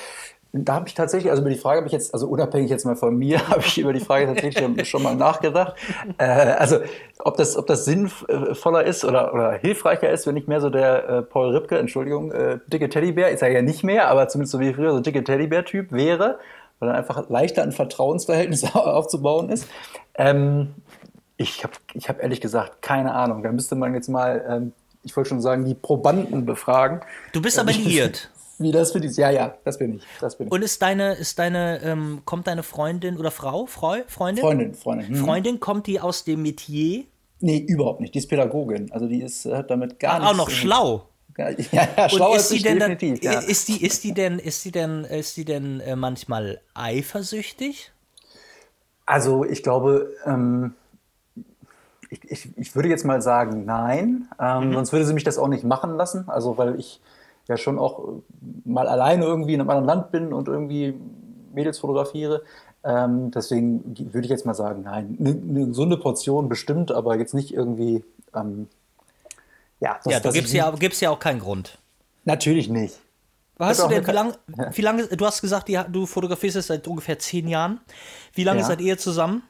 Da habe ich tatsächlich, also über die Frage habe ich jetzt, also unabhängig jetzt mal von mir, [laughs] habe ich über die Frage tatsächlich schon mal nachgedacht. Äh, also ob das, ob das sinnvoller ist oder, oder hilfreicher ist, wenn ich mehr so der äh, Paul Ripke, Entschuldigung, äh, dicke Teddybär, ist er ja nicht mehr, aber zumindest so wie früher so dicke Teddybär-Typ wäre, weil dann einfach leichter ein Vertrauensverhältnis [laughs] aufzubauen ist. Ähm, ich habe ich hab ehrlich gesagt keine Ahnung. Da müsste man jetzt mal, ähm, ich wollte schon sagen, die Probanden befragen. Du bist aber liiert. [laughs] Wie das für dieses, ja, ja, das bin ich, das bin ich. Und ist deine, ist deine, ähm, kommt deine Freundin oder Frau, Freu, Freundin? Freundin, Freundin. Mhm. Freundin, kommt die aus dem Metier? Nee, überhaupt nicht. Die ist Pädagogin. Also die ist, hat damit gar nichts. Auch noch schlau. Ja, ja schlau ist, ist denn definitiv. Dann, ja. Ist die, ist die denn, ist die denn, ist die denn äh, manchmal eifersüchtig? Also ich glaube, ähm, ich, ich, ich, würde jetzt mal sagen, nein. Ähm, mhm. Sonst würde sie mich das auch nicht machen lassen. Also weil ich ja schon auch äh, mal alleine irgendwie in einem anderen Land bin und irgendwie Mädels fotografiere. Ähm, deswegen würde ich jetzt mal sagen, nein, eine, eine gesunde Portion bestimmt, aber jetzt nicht irgendwie. Ähm, ja, das, ja, du gibst ja, gibst ja auch keinen Grund. Natürlich nicht. Hast du denn, wie lange, wie lange, du hast gesagt, du fotografierst es seit ungefähr zehn Jahren. Wie lange ja. seid ihr zusammen?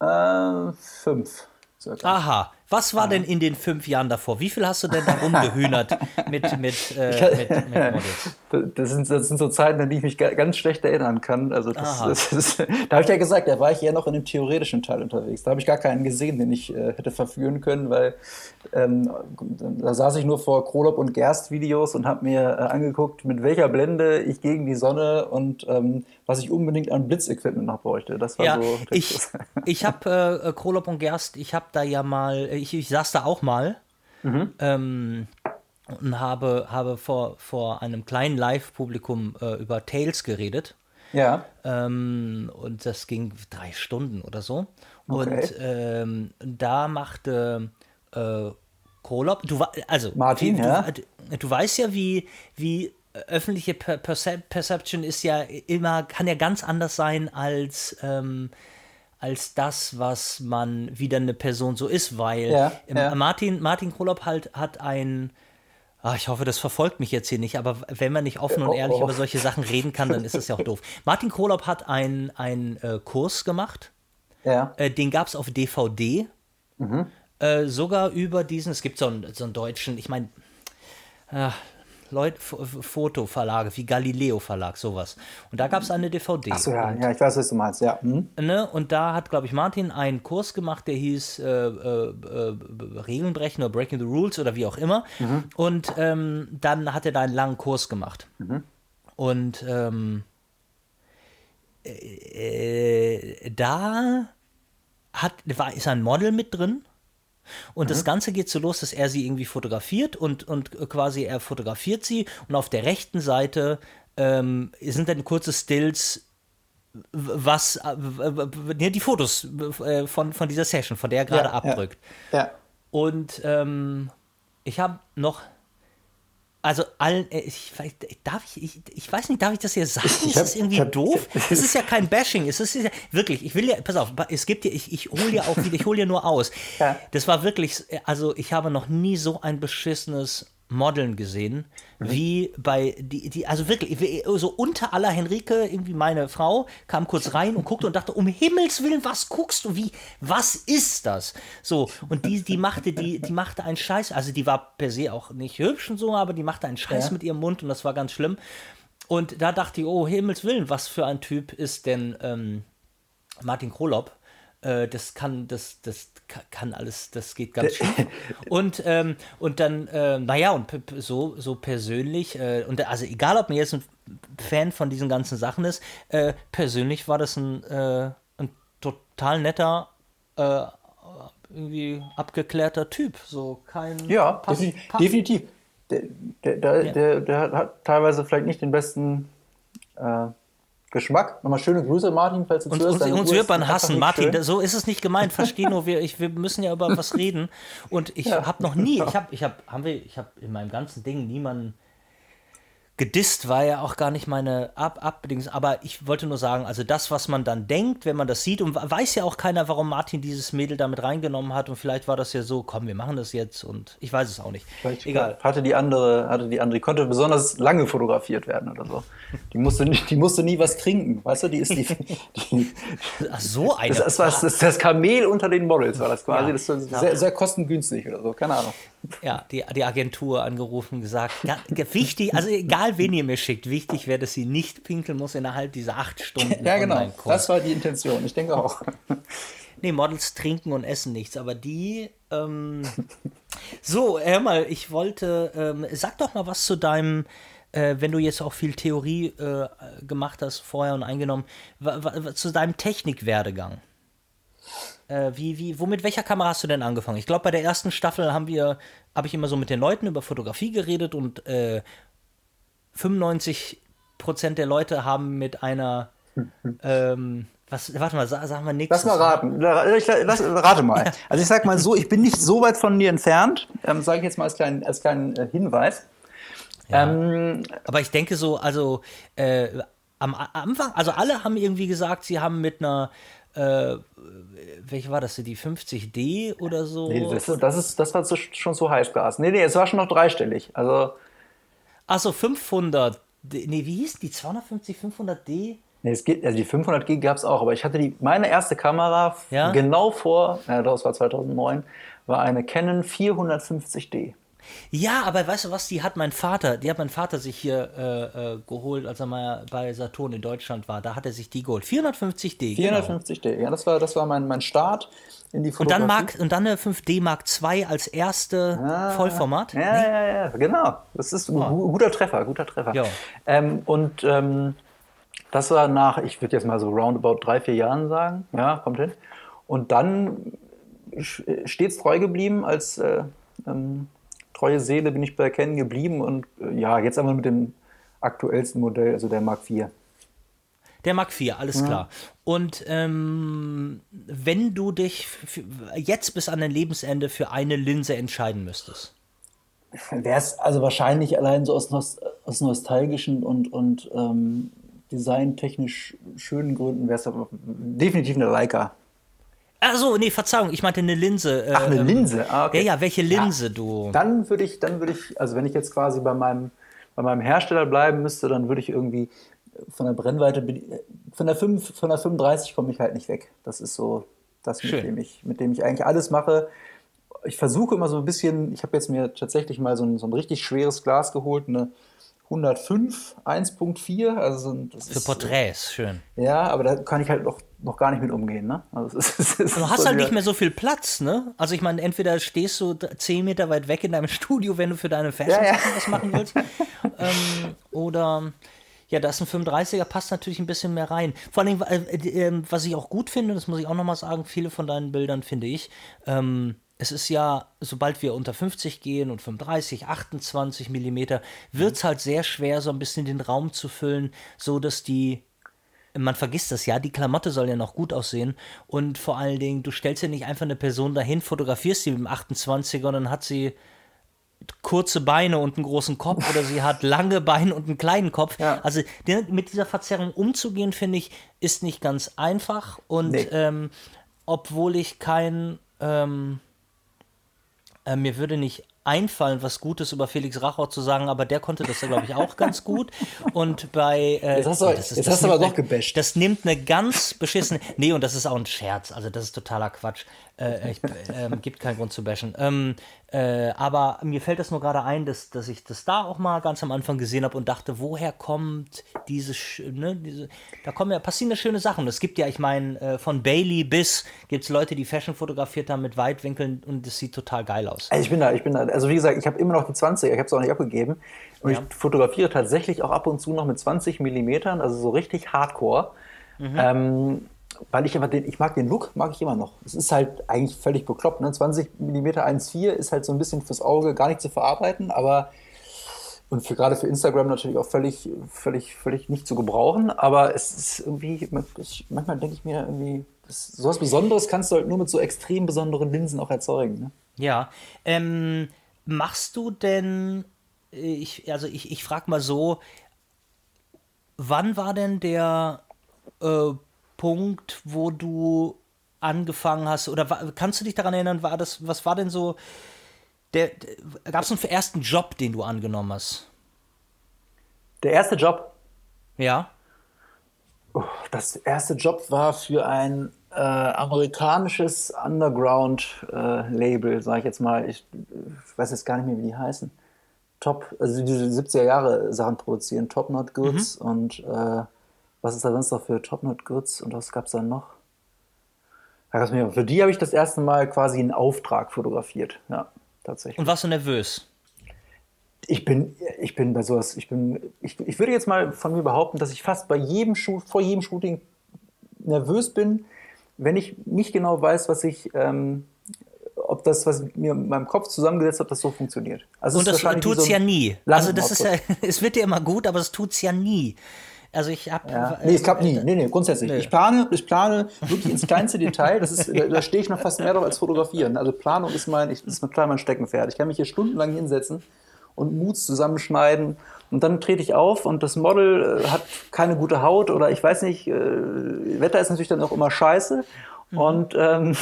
Äh, fünf. Circa. Aha, was war denn in den fünf Jahren davor? Wie viel hast du denn da rumgehühnert [laughs] mit, mit, äh, mit, mit Models? Das sind, das sind so Zeiten, an die ich mich ganz schlecht erinnern kann. Also das, das, das, [laughs] da habe ich ja gesagt, da war ich eher noch in dem theoretischen Teil unterwegs. Da habe ich gar keinen gesehen, den ich äh, hätte verführen können, weil ähm, da saß ich nur vor Krolop und Gerst Videos und habe mir äh, angeguckt, mit welcher Blende ich gegen die Sonne und ähm, was ich unbedingt an Blitzequipment noch bräuchte. Das war ja, so. Ich, [laughs] ich habe äh, Krolop und Gerst, ich habe da ja mal ich, ich saß da auch mal mhm. ähm, und habe, habe vor, vor einem kleinen Live-Publikum äh, über Tales geredet. Ja. Ähm, und das ging drei Stunden oder so. Okay. Und ähm, da machte äh, Krolop, du also Martin, du, ja? du, du, weißt ja, wie, wie öffentliche Perception ist ja immer, kann ja ganz anders sein als ähm, als das, was man wieder eine Person so ist, weil ja, ja. Martin, Martin Krolop halt hat ein, ach, ich hoffe, das verfolgt mich jetzt hier nicht, aber wenn man nicht offen und oh, ehrlich oh. über solche Sachen reden kann, dann ist das ja auch doof. [laughs] Martin Krolop hat einen äh, Kurs gemacht Ja. Äh, den gab es auf DVD. Äh, sogar über diesen, es gibt so einen, so einen deutschen, ich meine, äh, Leute, Fotoverlage wie Galileo Verlag, sowas. Und da gab es eine DVD. Achso, ja, ja, ich weiß, was du meinst, ja. Hm? Ne? Und da hat, glaube ich, Martin einen Kurs gemacht, der hieß äh, äh, äh, Regeln brechen oder Breaking the Rules oder wie auch immer. Und ähm, dann hat er da einen langen Kurs gemacht. Und ähm, äh, da hat, war, ist ein Model mit drin. Und das Ganze geht so los, dass er sie irgendwie fotografiert und, und quasi er fotografiert sie und auf der rechten Seite ähm, sind dann kurze Stills, was äh, die Fotos äh, von, von dieser Session, von der er gerade Ja, abdrückt. Ja. Und ähm, ich habe noch, also allen, äh, ich, weiß- darf ich, ich, ich weiß nicht, darf ich das hier sagen? Ich ist hab- das irgendwie hab- doof? [laughs] Es ist ja kein Bashing, es ist ja wirklich, ich will ja, pass auf, es gibt ja, ich, ich hole ja auch wieder, ich hole ja nur aus. Ja. Das war wirklich, also ich habe noch nie so ein beschissenes Modeln gesehen, Mhm. wie bei die, die, also wirklich, wie- so unter aller Henrike, irgendwie meine Frau, kam kurz rein und guckte und dachte, um Himmels Willen, was guckst du? Wie, was ist das? So, und die, die machte, die, die machte einen Scheiß, also die war per se auch nicht hübsch und so, aber die machte einen Scheiß Ja. mit ihrem Mund und das war ganz schlimm. Und da dachte ich, oh Himmels Willen, was für ein Typ ist denn ähm, Martin Krolop? Äh, das kann, das, das ka- kann alles, das geht ganz schief. [laughs] Und, ähm, und dann, äh, naja, und so, so persönlich, äh, und also egal, ob man jetzt ein Fan von diesen ganzen Sachen ist, äh, persönlich war das ein, äh, ein total netter, irgendwie abgeklärter Typ. So kein. Ja, Pass- definitiv. pa- definitiv. Der, der, der, der, der hat teilweise vielleicht nicht den besten Geschmack. Nochmal schöne Grüße, Martin, falls du Uns, zuhörst. uns, uns wird man hassen, Martin. das- So ist es nicht gemeint. Versteh nur, wir, ich, wir müssen ja über was reden. Und ich Ja, habe noch nie, ich [laughs] habe, ich habe, haben wir, ich habe in meinem ganzen Ding niemanden gedisst, war ja auch gar nicht meine Ab Abdings. Aber ich wollte nur sagen, also das, was man dann denkt, wenn man das sieht, und weiß ja auch keiner, warum Martin dieses Mädel damit reingenommen hat. Und vielleicht war das ja so, komm, wir machen das jetzt. Und ich weiß es auch nicht. Vielleicht Egal. Hatte die andere, hatte die andere, die konnte besonders lange fotografiert werden oder so. Die musste, die musste nie was trinken, weißt du? Die ist die, [laughs] die Ach, so eine. das, das, ist das Kamel unter den Models war das quasi. Ja. Das ist sehr, sehr kostengünstig oder so, keine Ahnung. Ja, die, die Agentur angerufen, gesagt, wichtig, also egal wen ihr mir schickt, wichtig wäre, dass sie nicht pinkeln muss innerhalb dieser acht Stunden [laughs] Ja, genau. Das war die Intention. Ich denke auch. [laughs] Nee, Models trinken und essen nichts, aber die, ähm, so, hör mal, ich wollte, ähm, sag doch mal was zu deinem, äh, wenn du jetzt auch viel Theorie äh, gemacht hast vorher und eingenommen, zu deinem Technikwerdegang. Äh, wie, wie, womit welcher Kamera hast du denn angefangen? Ich glaube, bei der ersten Staffel haben wir, habe ich immer so mit den Leuten über Fotografie geredet und äh, 95 Prozent der Leute haben mit einer, [laughs] ähm, was, warte mal, sa- sagen wir nichts. Lass mal raten. Ich, lass, rate mal. [laughs] Also ich sag mal so, ich bin nicht so weit von dir entfernt, ähm, sage ich jetzt mal als kleinen, als kleinen äh, Hinweis. Ähm, Aber ich denke so, also äh, am Anfang, also alle haben irgendwie gesagt, sie haben mit einer, äh, welche war das, die 50D oder so? nee, das, das, ist, das war so, schon so Heißgas. Nee, nee, es war schon noch dreistellig. Also, Achso, 500. D- Nee, wie hieß die? 250, 500D? nee, es geht, also die 500G gab es auch, aber ich hatte die, meine erste Kamera Ja? genau vor, ja, das war 2009, war eine Canon 450D. Ja, aber weißt du was, die hat mein Vater, die hat mein Vater sich hier äh, äh, geholt, als er mal bei Saturn in Deutschland war. Da hat er sich die geholt. 450D. Genau. 450D, ja, das war, das war mein, mein Start in die Und Fotografie. dann, Mark, und dann eine 5D Mark II als erste Vollformat. Ja, ja, ja, genau. Das ist ein gu- guter Treffer, guter Treffer. Ja. Ähm, und ähm, das war nach, ich würde jetzt mal so roundabout drei, vier Jahren sagen. Ja, kommt hin. Und dann stets treu geblieben, als äh, ähm, treue Seele bin ich bei Canon geblieben und äh, ja, jetzt einmal mit dem aktuellsten Modell, also der Mark IV. Der Mark IV, alles klar. Und ähm, wenn du dich für, jetzt bis an dein Lebensende für eine Linse entscheiden müsstest. Wäre es also wahrscheinlich allein so aus, nost aus nostalgischen und, und ähm, designtechnisch schönen Gründen wäre es aber definitiv eine Leica. Achso, nee, Verzeihung, ich meinte eine Linse. äh, Ach, eine ähm, Linse. Ah, okay. Ja, ja, welche Linse du. Dann würde ich, dann würde ich, also wenn ich jetzt quasi bei meinem, bei meinem Hersteller bleiben müsste, dann würde ich irgendwie von der Brennweite, bin, von der, 5, von der 35 komme ich halt nicht weg. Das ist so das, mit dem, ich, mit dem ich eigentlich alles mache. Ich versuche immer so ein bisschen, ich habe jetzt mir tatsächlich mal so ein, so ein richtig schweres Glas geholt, eine 105 1.4. Also das Für ist, Porträts, schön. Ja, aber da kann ich halt noch, noch gar nicht mit umgehen. Ne? Also es ist, [laughs] es du hast halt nicht mehr so viel Platz, ne? Also ich meine, entweder stehst du 10 Meter weit weg in deinem [laughs] Studio, wenn du für deine Fashion ja, ja. was machen willst. [laughs] ähm, oder ja, da ist ein 35er, passt natürlich ein bisschen mehr rein. Vor allem, äh, äh, was ich auch gut finde, das muss ich auch nochmal sagen, viele von deinen Bildern finde ich, ähm, es ist ja, sobald wir unter 50 gehen und 35, 28 Millimeter, wird es halt sehr schwer, so ein bisschen den Raum zu füllen, so dass die man vergisst das ja, die Klamotte soll ja noch gut aussehen und vor allen Dingen, du stellst ja nicht einfach eine Person dahin, fotografierst sie mit dem 28er und dann hat sie kurze Beine und einen großen Kopf [laughs] oder sie hat lange Beine und einen kleinen Kopf. Ja. Also mit dieser Verzerrung umzugehen, finde ich, ist nicht ganz einfach und nee. ähm, obwohl ich kein ähm, äh, mir würde nicht einfallen, was Gutes über Felix Rachau zu sagen, aber der konnte das ja, glaube ich, auch ganz gut. Und bei. Äh, jetzt hast du, ist, jetzt hast du aber doch gebasht. Das nimmt eine ganz beschissene. Nee, und das ist auch ein Scherz. Also, das ist totaler Quatsch. Äh, ich, äh, gibt keinen Grund zu bashen. Ähm, äh, aber mir fällt das nur gerade ein, dass, dass ich das da auch mal ganz am Anfang gesehen habe und dachte, woher kommt diese, ne, diese da kommen ja, passieren ja schöne Sachen. Es gibt ja, ich meine, äh, von Bailey bis gibt es Leute, die Fashion fotografiert haben mit Weitwinkeln und es sieht total geil aus. Also ich bin da, ich bin da, also wie gesagt, ich habe immer noch die 20er, ich habe es auch nicht abgegeben. Und ja. ich fotografiere tatsächlich auch ab und zu noch mit 20 Millimetern, also so richtig hardcore. Mhm. Ähm, weil ich einfach den, ich mag den Look, mag ich immer noch. Es ist halt eigentlich völlig bekloppt. Ne? 20 mm 1,4 ist halt so ein bisschen fürs Auge gar nicht zu verarbeiten, aber und für, gerade für Instagram natürlich auch völlig, völlig, völlig nicht zu gebrauchen. Aber es ist irgendwie, manchmal denke ich mir irgendwie, das, sowas Besonderes kannst du halt nur mit so extrem besonderen Linsen auch erzeugen. Ne? Ja. Ähm, machst du denn, ich, also ich, ich frage mal so, wann war denn der äh, Punkt, wo du angefangen hast? Oder kannst du dich daran erinnern, war das, was war denn so der, der gab es einen ersten Job, den du angenommen hast? Der erste Job? Ja. Oh, das erste Job war für ein äh, amerikanisches Underground-Label, äh, sage ich jetzt mal. Ich, ich, weiß jetzt gar nicht mehr, wie die heißen. Top, also diese 70er Jahre Sachen produzieren, Top Not Goods mhm. und äh, was ist da sonst noch für Topnot Goods und was gab es dann noch? Für die habe ich das erste Mal quasi einen Auftrag fotografiert. Ja, tatsächlich. Und warst du nervös? Ich bin, ich bin bei sowas, ich bin, ich, ich würde jetzt mal von mir behaupten, dass ich fast bei jedem Shoot, vor jedem Shooting nervös bin, wenn ich nicht genau weiß, was ich, ähm, ob das, was ich mir in meinem Kopf zusammengesetzt habe, das so funktioniert. Also und das tut es so ja nie. Also das ist ja, [laughs] es wird ja immer gut, aber es tut es ja nie. Also ich habe. Ja. Nee, es klappt nie. Nee, nee, grundsätzlich. Nee. Ich plane, ich plane wirklich ins kleinste Detail. Das ist, da, stehe ich noch fast mehr drauf als fotografieren. Also Planung ist mein, ich, ist klar mein Steckenpferd. Ich kann mich hier stundenlang hinsetzen und Moods zusammenschneiden. Und dann trete ich auf und das Model äh, hat keine gute Haut oder ich weiß nicht, äh, Wetter ist natürlich dann auch immer scheiße. Mhm. Und ähm,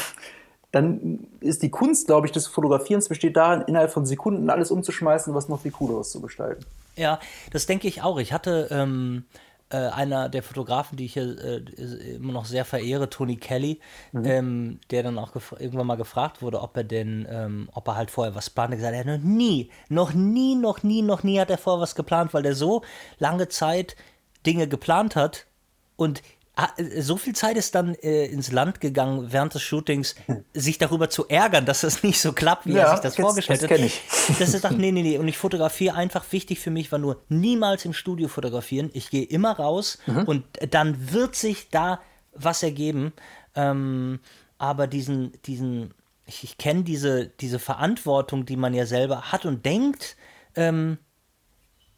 dann ist die Kunst, glaube ich, des Fotografierens besteht darin, innerhalb von Sekunden alles umzuschmeißen, was noch viel cooleres zu gestalten. Ja, das denke ich auch. Ich hatte ähm, äh, einer der Fotografen, die ich hier äh, immer noch sehr verehre, Tony Kelly, mhm. ähm, der dann auch irgendwann mal gefragt wurde, ob er denn, ähm, ob er halt vorher was plant. Er gesagt, er hat noch nie, noch nie, noch nie, noch nie hat er vorher was geplant, weil er so lange Zeit Dinge geplant hat und so viel Zeit ist dann äh, ins Land gegangen während des Shootings, sich darüber zu ärgern, dass das nicht so klappt, wie ja, er sich das, das vorgestellt hat. Das ich. Das ist doch, nee, nee, nee. Und ich fotografiere einfach wichtig für mich war nur niemals im Studio fotografieren. Ich gehe immer raus mhm. und dann wird sich da was ergeben. Ähm, aber diesen, diesen, ich, ich kenne diese, diese Verantwortung, die man ja selber hat und denkt, ähm,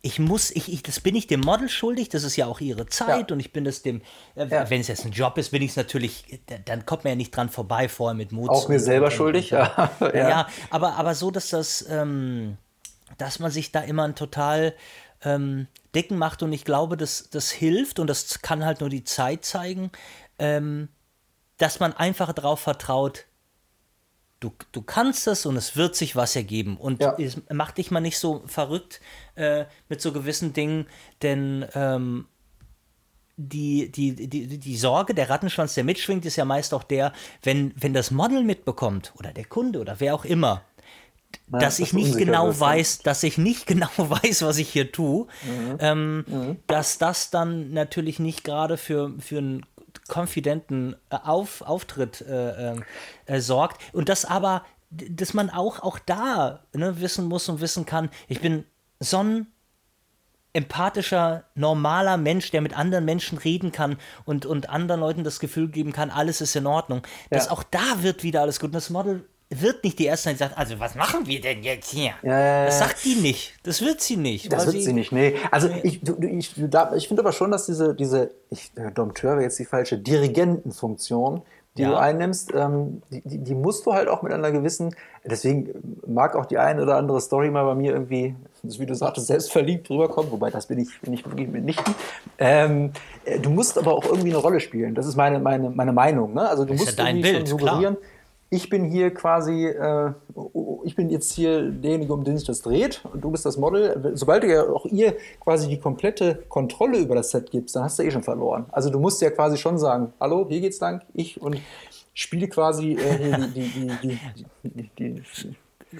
ich muss, ich, ich, das bin ich dem Model schuldig, das ist ja auch ihre Zeit ja. und ich bin es dem, äh, ja. wenn es jetzt ein Job ist, bin ich es natürlich, dann kommt man ja nicht dran vorbei vorher mit Mut. Auch mir selber und, schuldig, ja. [laughs] ja. ja. aber, aber so, dass das, ähm, dass man sich da immer ein total ähm, dicken macht und ich glaube, das, das hilft und das kann halt nur die Zeit zeigen, ähm, dass man einfach darauf vertraut, du, du kannst es und es wird sich was ergeben. Und ja. es macht dich mal nicht so verrückt äh, mit so gewissen Dingen, denn ähm, die, die, die, die Sorge, der Rattenschwanz, der mitschwingt, ist ja meist auch der, wenn, wenn das Model mitbekommt oder der Kunde oder wer auch immer, ja, dass ich nicht genau ist, weiß, dass ich nicht [laughs] genau weiß, was ich hier tue, mhm. Ähm, mhm. dass das dann natürlich nicht gerade für, für einen konfidenten äh, Auf, Auftritt äh, ähm, äh, sorgt und das aber, dass man auch, auch da ne, wissen muss und wissen kann, ich bin so ein empathischer, normaler Mensch, der mit anderen Menschen reden kann und, und anderen Leuten das Gefühl geben kann, alles ist in Ordnung. Ja. Dass auch da wird wieder alles gut. Und das Model wird nicht die Erste sein, die sagt, also was machen wir denn jetzt hier? Ja, das sagt die nicht. Das wird sie nicht. Das wird sie, sie, nicht, nee. Also ich, du, ich, ich finde aber schon, dass diese, diese ich, Dompteur wäre jetzt die falsche, Dirigentenfunktion, die ja. du einnimmst, ähm, die, die, die, musst du halt auch mit einer gewissen, deswegen mag auch die eine oder andere Story mal bei mir irgendwie, wie du sagtest, selbstverliebt rüberkommen, wobei das bin ich, bin ich wirklich mitnichten. Ähm, äh, du musst aber auch irgendwie eine Rolle spielen. Das ist meine, meine, meine Meinung. Ne? Also du musst ja irgendwie Bild, schon suggerieren. Klar ich bin hier quasi, äh, ich bin jetzt hier derjenige, um den sich das dreht und du bist das Model. Sobald du ja auch ihr quasi die komplette Kontrolle über das Set gibst, dann hast du eh schon verloren. Also du musst ja quasi schon sagen, hallo, hier geht's lang, ich und spiele quasi äh, die, die, die, die,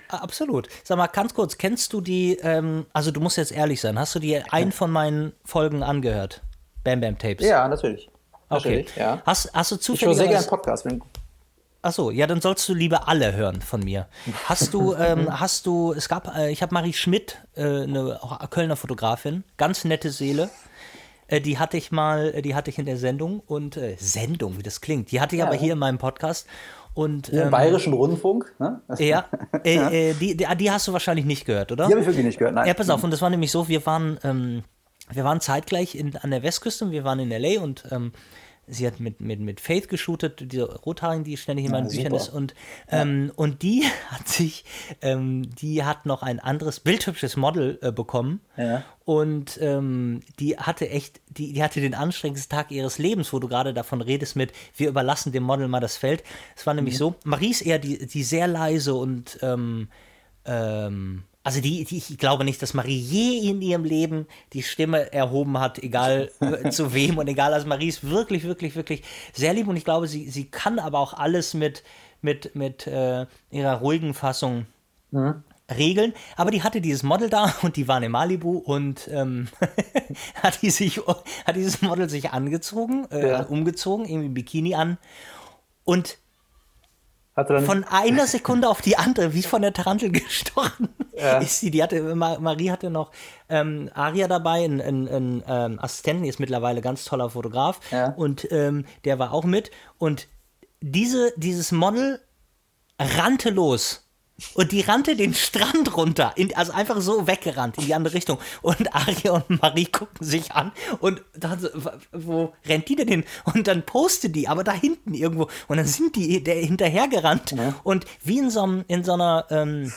Absolut. Sag mal, ganz kurz, kennst du die, ähm, also du musst jetzt ehrlich sein, hast du dir einen von meinen Folgen angehört? Bam Bam Tapes? Ja, natürlich. Okay. ja. Hast, hast du zufällig. Ich höre sehr gerne Podcast. Wenn, Achso, ja, dann sollst du lieber alle hören von mir. Hast du, [laughs] ähm, hast du, es gab, äh, ich habe Marie Schmidt, äh, eine Kölner Fotografin, ganz nette Seele. Äh, die hatte ich mal, äh, die hatte ich in der Sendung und äh, Sendung, wie das klingt, die hatte ich ja, aber hier in meinem Podcast. Und, Im ähm, Bayerischen Rundfunk, ne? [laughs] Ja, äh, die, die, die, hast du wahrscheinlich nicht gehört, oder? Die habe ich wirklich nicht gehört, nein. Ja, pass auf, und das war nämlich so, wir waren, ähm, wir waren zeitgleich in, an der Westküste und wir waren in L.A. und ähm, sie hat mit, mit, mit Faith geshootet, diese Rothaarigen, die ständig in meinen ja, Büchern ist. Und, ähm, ja. und die [laughs] hat sich, ähm, die hat noch ein anderes bildhübsches Model äh, bekommen. Ja. Und ähm, die hatte echt, die, die hatte den anstrengendsten Tag ihres Lebens, wo du gerade davon redest mit, wir überlassen dem Model mal das Feld. Es war nämlich mhm. so, Marie ist eher die, die sehr leise und ähm, ähm, also die, die, ich glaube nicht, dass Marie je in ihrem Leben die Stimme erhoben hat, egal [laughs] zu wem und egal. Also Marie ist wirklich, wirklich, wirklich sehr lieb und ich glaube, sie, sie kann aber auch alles mit, mit, mit äh, ihrer ruhigen Fassung mhm. regeln. Aber die hatte dieses Model da [laughs] und die waren in Malibu und ähm, [laughs] hat, die sich, hat dieses Model sich angezogen, äh, ja. umgezogen, irgendwie Bikini an und von einer [laughs] Sekunde auf die andere, wie von der Tarantel [laughs] gestochen, ja. ist sie. Die hatte, Marie hatte noch ähm, Aria dabei, ein, ein, ein ähm, Assistenten, ist mittlerweile ganz toller Fotograf. Ja. Und ähm, der war auch mit. Und diese, dieses Model rannte los und die rannte den Strand runter, in, also einfach so weggerannt in die andere Richtung. Und Aria und Marie gucken sich an und dann, wo rennt die denn hin? Und dann postet die, aber da hinten irgendwo. Und dann sind die der hinterhergerannt. Ja. Und wie in so, in so einer ähm,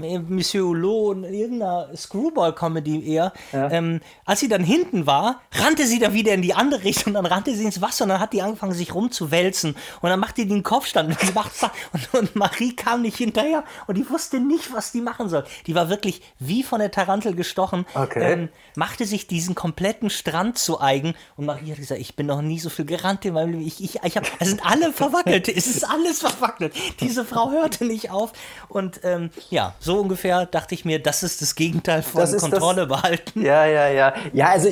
Monsieur Hulot in irgendeiner Screwball-Comedy eher, ja. ähm, als sie dann hinten war, rannte sie dann wieder in die andere Richtung, dann rannte sie ins Wasser und dann hat die angefangen, sich rumzuwälzen und dann machte die den Kopfstand und, sie macht, [laughs] und, und Marie kam nicht hinterher und die wusste nicht, was die machen soll. Die war wirklich wie von der Tarantel gestochen, okay. ähm, machte sich diesen kompletten Strand zu eigen und Marie hat gesagt, ich bin noch nie so viel gerannt in meinem Leben. Ich, ich, ich hab, es sind alle verwackelt, es ist alles verwackelt. Diese Frau hörte nicht auf und ähm, ja, so so ungefähr dachte ich mir, das ist das Gegenteil von das Kontrolle das, behalten. Ja, ja, ja. Ja, also,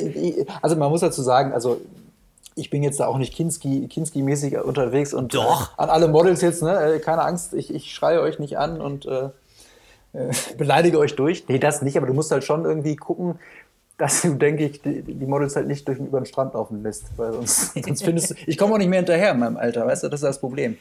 also man muss dazu sagen, also ich bin jetzt da auch nicht Kinski-mäßig Kinski unterwegs und Doch. Äh, an alle Models jetzt, ne? Äh, keine Angst, ich, ich schreie euch nicht an und äh, äh, [laughs] beleidige euch durch. Nee, das nicht, aber du musst halt schon irgendwie gucken, dass du, denke ich, die, die Models halt nicht durch, über den Strand laufen lässt, weil sonst, [laughs] sonst findest du, ich komme auch nicht mehr hinterher in meinem Alter, weißt du, das ist das Problem.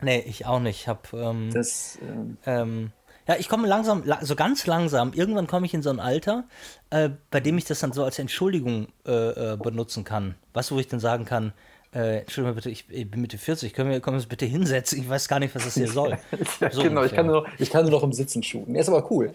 Nee, ich auch nicht. Ich habe ähm, das, ähm, ähm, ja, ich komme langsam, so ganz langsam, irgendwann komme ich in so ein Alter, äh, bei dem ich das dann so als Entschuldigung äh, äh, benutzen kann. Was, wo ich dann sagen kann, äh, Entschuldigung bitte, ich, ich, bin Mitte 40, können wir, können wir uns bitte hinsetzen? Ich weiß gar nicht, was das hier [laughs] soll. [laughs] ja, so genau, ich kann, nur, ich kann nur noch im Sitzen shooten. Ist aber cool.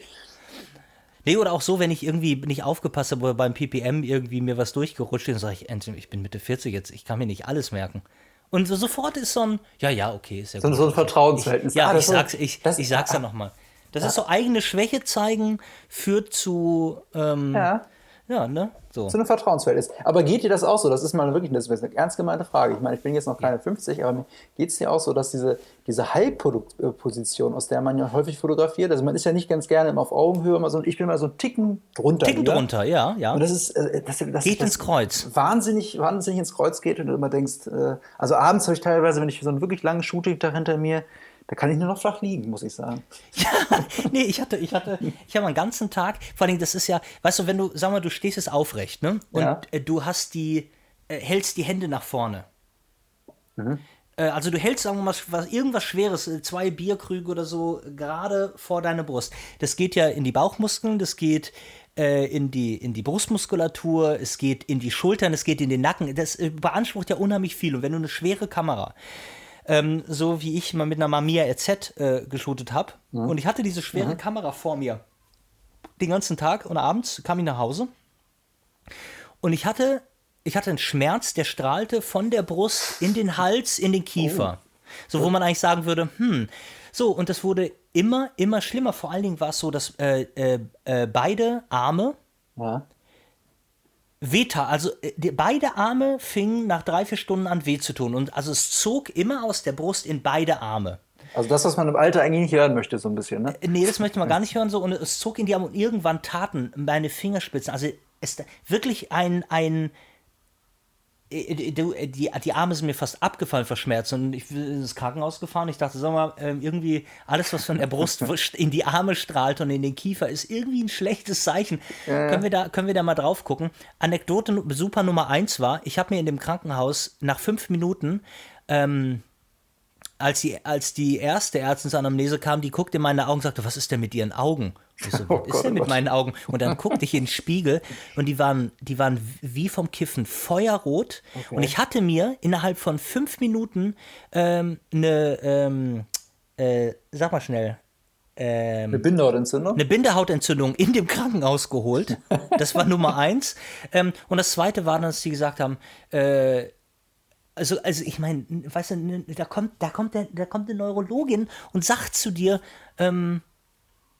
Nee, oder auch so, wenn ich irgendwie nicht aufgepasst habe beim PPM irgendwie mir was durchgerutscht ist, dann sage ich, ich bin Mitte 40 jetzt, ich kann mir nicht alles merken. Und so sofort ist so ein, ja, ja, okay, ist ja so, gut. So ein Vertrauensverhältnis. Ich, ja, ah, ich sag's, ich, ich sag's ja nochmal. Das ja. ist so eigene Schwäche zeigen, führt zu, ähm, ja. Ja, ne? So. zu einem Vertrauensverhältnis. Aber geht dir das auch so? Das ist mal wirklich das ist eine ernst gemeinte Frage. Ich meine, ich bin jetzt noch keine 50, aber mir geht es dir auch so, dass diese, diese High-Position, aus der man ja häufig fotografiert, also man ist ja nicht ganz gerne immer auf Augenhöhe, immer so, ich bin mal so einen Ticken drunter. Ticken lieber. drunter, ja, ja. Und das ist, äh, das, das, Geht das ins Kreuz. Wahnsinnig, wahnsinnig ins Kreuz geht und du immer denkst, äh, also abends habe ich teilweise, wenn ich so einen wirklich langen Shooting-Tag hinter mir, da kann ich nur noch flach liegen, muss ich sagen. [laughs] Ja, nee, ich hatte, ich hatte, ich habe einen ganzen Tag, vor allem, das ist ja, weißt du, wenn du, sag mal, du stehst jetzt aufrecht, ne? Und Ja. äh, du hast die, äh, hältst die Hände nach vorne. Mhm. Äh, also du hältst, sagen wir mal, was, irgendwas Schweres, zwei Bierkrüge oder so, gerade vor deine Brust. Das geht ja in die Bauchmuskeln, das geht in, die, in die Brustmuskulatur, es geht in die Schultern, es geht in den Nacken. Das beansprucht ja unheimlich viel. Und wenn du eine schwere Kamera ähm, so wie ich mal mit einer Mamiya RZ äh, geshootet habe. Und ich hatte diese schwere Kamera vor mir den ganzen Tag und abends kam ich nach Hause und ich hatte, ich hatte einen Schmerz, der strahlte von der Brust in den Hals, in den Kiefer. So, wo man eigentlich sagen würde, hm, so, und das wurde immer, immer schlimmer. Vor allen Dingen war es so, dass äh, äh, äh, beide Arme Ja. Wehta, also äh, die, beide Arme fingen nach drei, vier Stunden an weh zu tun. Und also es zog immer aus der Brust in beide Arme. Also das, was man im Alter eigentlich nicht hören möchte, so ein bisschen, ne? Äh, Nee, das möchte man gar [laughs] nicht hören so. Und es zog in die Arme und irgendwann taten meine Fingerspitzen. Also es wirklich ein, ein die, die Arme sind mir fast abgefallen vor Schmerz und ich bin ins Krankenhaus gefahren. Ich dachte, sag mal, ähm, irgendwie alles, was von der Brust [laughs] in die Arme strahlt und in den Kiefer, ist irgendwie ein schlechtes Zeichen. Können, wir da, können wir da mal drauf gucken? Anekdote super Nummer eins war, ich habe mir in dem Krankenhaus nach fünf Minuten ähm, als die, als die erste Ärztin zur Anamnese kam, die guckte in meine Augen und sagte, was ist denn mit ihren Augen? So, [laughs] was Oh ist Gott, denn oh mit Gott. meinen Augen? Und dann guckte ich in den Spiegel und die waren, die waren wie vom Kiffen feuerrot. Und ich hatte mir innerhalb von fünf Minuten ähm, eine, ähm, äh, sag mal schnell, Eine Bindehautentzündung? eine Bindehautentzündung in dem Krankenhaus geholt. [laughs] Das war Nummer eins. Ähm, und das zweite war dann, dass sie gesagt haben, äh, also, also ich meine, weißt du, da kommt, da kommt der, da kommt eine Neurologin und sagt zu dir, ähm,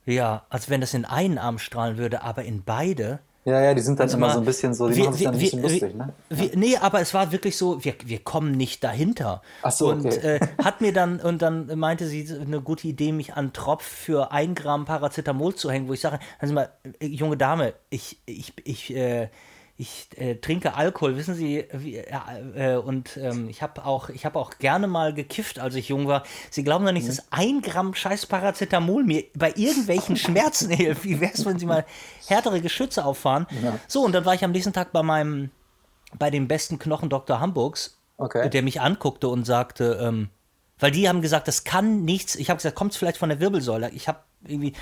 ja, als wenn das in einen Arm strahlen würde, aber in beide. Ja, ja, die sind dann immer mal, so ein bisschen so, die wir- machen sich dann ein bisschen lustig, ne? wir- nee, aber es war wirklich so, wir, wir kommen nicht dahinter. Ach so, Und okay. äh, hat mir dann, und dann meinte sie, eine gute Idee, mich an Tropf für ein Gramm Paracetamol zu hängen, wo ich sage, also mal, äh, junge Dame, ich, ich, ich, äh, ich äh, trinke Alkohol, wissen Sie, wie, äh, äh, und ähm, ich habe auch, ich habe auch gerne mal gekifft, als ich jung war. Sie glauben doch nicht, dass ein Gramm scheiß Paracetamol mir bei irgendwelchen [laughs] Schmerzen hilft. Wie wäre es, wenn Sie mal härtere Geschütze auffahren? So, und dann war ich am nächsten Tag bei meinem, bei dem besten Knochendoktor Hamburgs, Okay. der mich anguckte und sagte, ähm, weil die haben gesagt, das kann nichts. Ich habe gesagt, kommt es vielleicht von der Wirbelsäule? Ich habe irgendwie.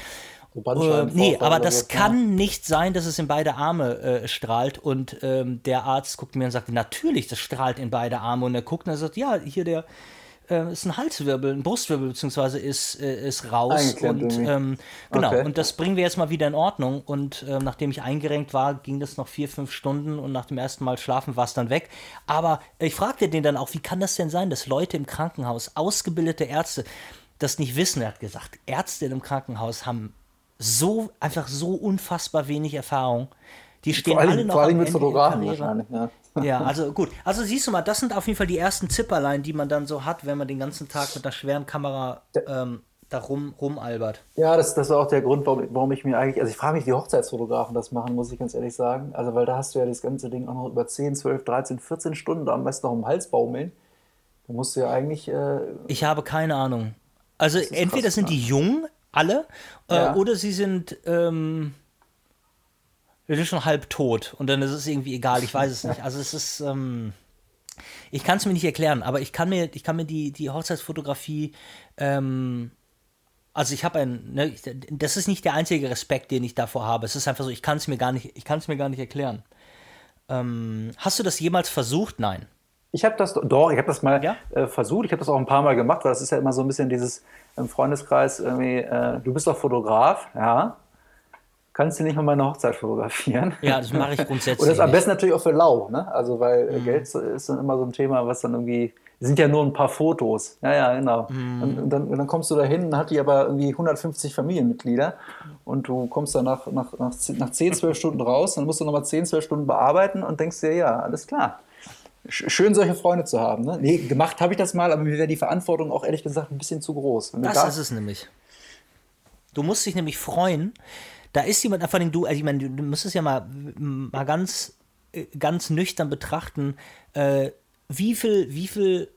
So Äh, nee, aber das kann nicht sein, dass es in beide Arme äh, strahlt. Und ähm, der Arzt guckt mir und sagt, natürlich, das strahlt in beide Arme. Und er guckt und er sagt, ja, hier der äh, ist ein Halswirbel, ein Brustwirbel beziehungsweise ist, äh, ist raus. Und ähm, genau, Okay. und das bringen wir jetzt mal wieder in Ordnung. Und ähm, nachdem ich eingerenkt war, ging das noch vier, fünf Stunden und nach dem ersten Mal schlafen war es dann weg. Aber ich fragte den dann auch, wie kann das denn sein, dass Leute im Krankenhaus, ausgebildete Ärzte, das nicht wissen? Er hat gesagt, Ärzte im Krankenhaus haben so einfach so unfassbar wenig Erfahrung. Die stehen Vor alle allem, noch vor allem mit Fotografen wahrscheinlich, ja. Ja, [laughs] also gut. Also siehst du mal, das sind auf jeden Fall die ersten Zipperlein, die man dann so hat, wenn man den ganzen Tag mit einer schweren Kamera ähm, da rum, rumalbert. Ja, das, das war auch der Grund, warum, warum ich mir eigentlich, also ich frage mich, wie Hochzeitsfotografen das machen, muss ich ganz ehrlich sagen. Also, weil da hast du ja das ganze Ding auch noch über 10, 12, 13, 14 Stunden, da am besten noch im Hals baumeln. Da musst du ja eigentlich, äh, Ich habe keine Ahnung. Also entweder krass, sind die jung, alle, äh, Ja. oder sie sind, ähm, schon halb tot und dann ist es irgendwie egal, ich weiß es nicht. Also es ist, ähm, ich kann es mir nicht erklären, aber ich kann mir, ich kann mir die, die Hochzeitsfotografie, ähm, also ich habe ein, ne, das ist nicht der einzige Respekt, den ich davor habe. Es ist einfach so, ich kann es mir gar nicht, ich kann es mir gar nicht erklären. Ähm, hast du das jemals versucht? Nein. Ich habe das doch, ich habe das mal Ja? äh, versucht. Ich habe das auch ein paar Mal gemacht, weil das ist ja immer so ein bisschen dieses im Freundeskreis irgendwie. Äh, du bist doch Fotograf, ja. kannst du nicht mal meine Hochzeit fotografieren? Ja, das mache ich grundsätzlich. [laughs] Und das am besten natürlich auch für lau, ne? Also weil äh, Geld ist dann immer so ein Thema, was dann irgendwie, sind ja nur ein paar Fotos. Ja, ja, genau. Und, und, dann, und dann kommst du da hin, dann hat die aber irgendwie 150 Familienmitglieder und du kommst dann nach, nach, nach, 10, nach 10, 12 Stunden raus, dann musst du nochmal 10, 12 Stunden bearbeiten und denkst dir, ja, alles klar. Sch- Schön, solche Freunde zu haben. Ne? Nee, gemacht habe ich das mal, aber mir wäre die Verantwortung auch ehrlich gesagt ein bisschen zu groß. Das da- ist es nämlich. Du musst dich nämlich freuen. Da ist jemand, vor allem du, also ich meine, du, es ja mal, mal ganz, äh, ganz nüchtern betrachten, äh, wie viel, wie viel,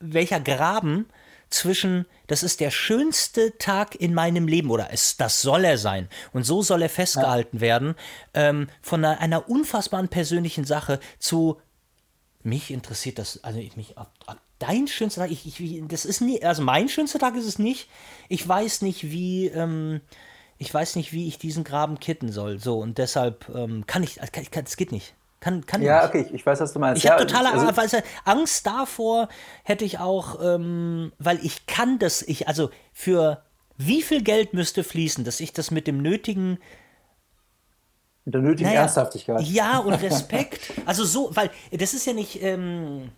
welcher Graben zwischen, das ist der schönste Tag in meinem Leben oder es, das soll er sein und so soll er festgehalten werden, ähm, von einer, einer unfassbaren persönlichen Sache zu, mich interessiert das, also ich mich, ob, ob dein schönster Tag, ich, ich, wie- das ist nie, also mein schönster Tag ist es nicht. Ich weiß nicht, wie, ähm, ich weiß nicht, wie ich diesen Graben kitten soll. So, und deshalb ähm, kann ich, kann, kann, das geht nicht. Kann, kann Ja, nicht. okay, ich- weiß, was du meinst. Ich ja, habe totale also, weißt du, Angst davor, hätte ich auch, ähm, weil ich kann das, ich, also für wie viel Geld müsste fließen, dass ich das mit dem nötigen der nötigen naja, Ernsthaftigkeit. Ja, und [laughs] Respekt. Also so, weil das ist ja nicht, ähm,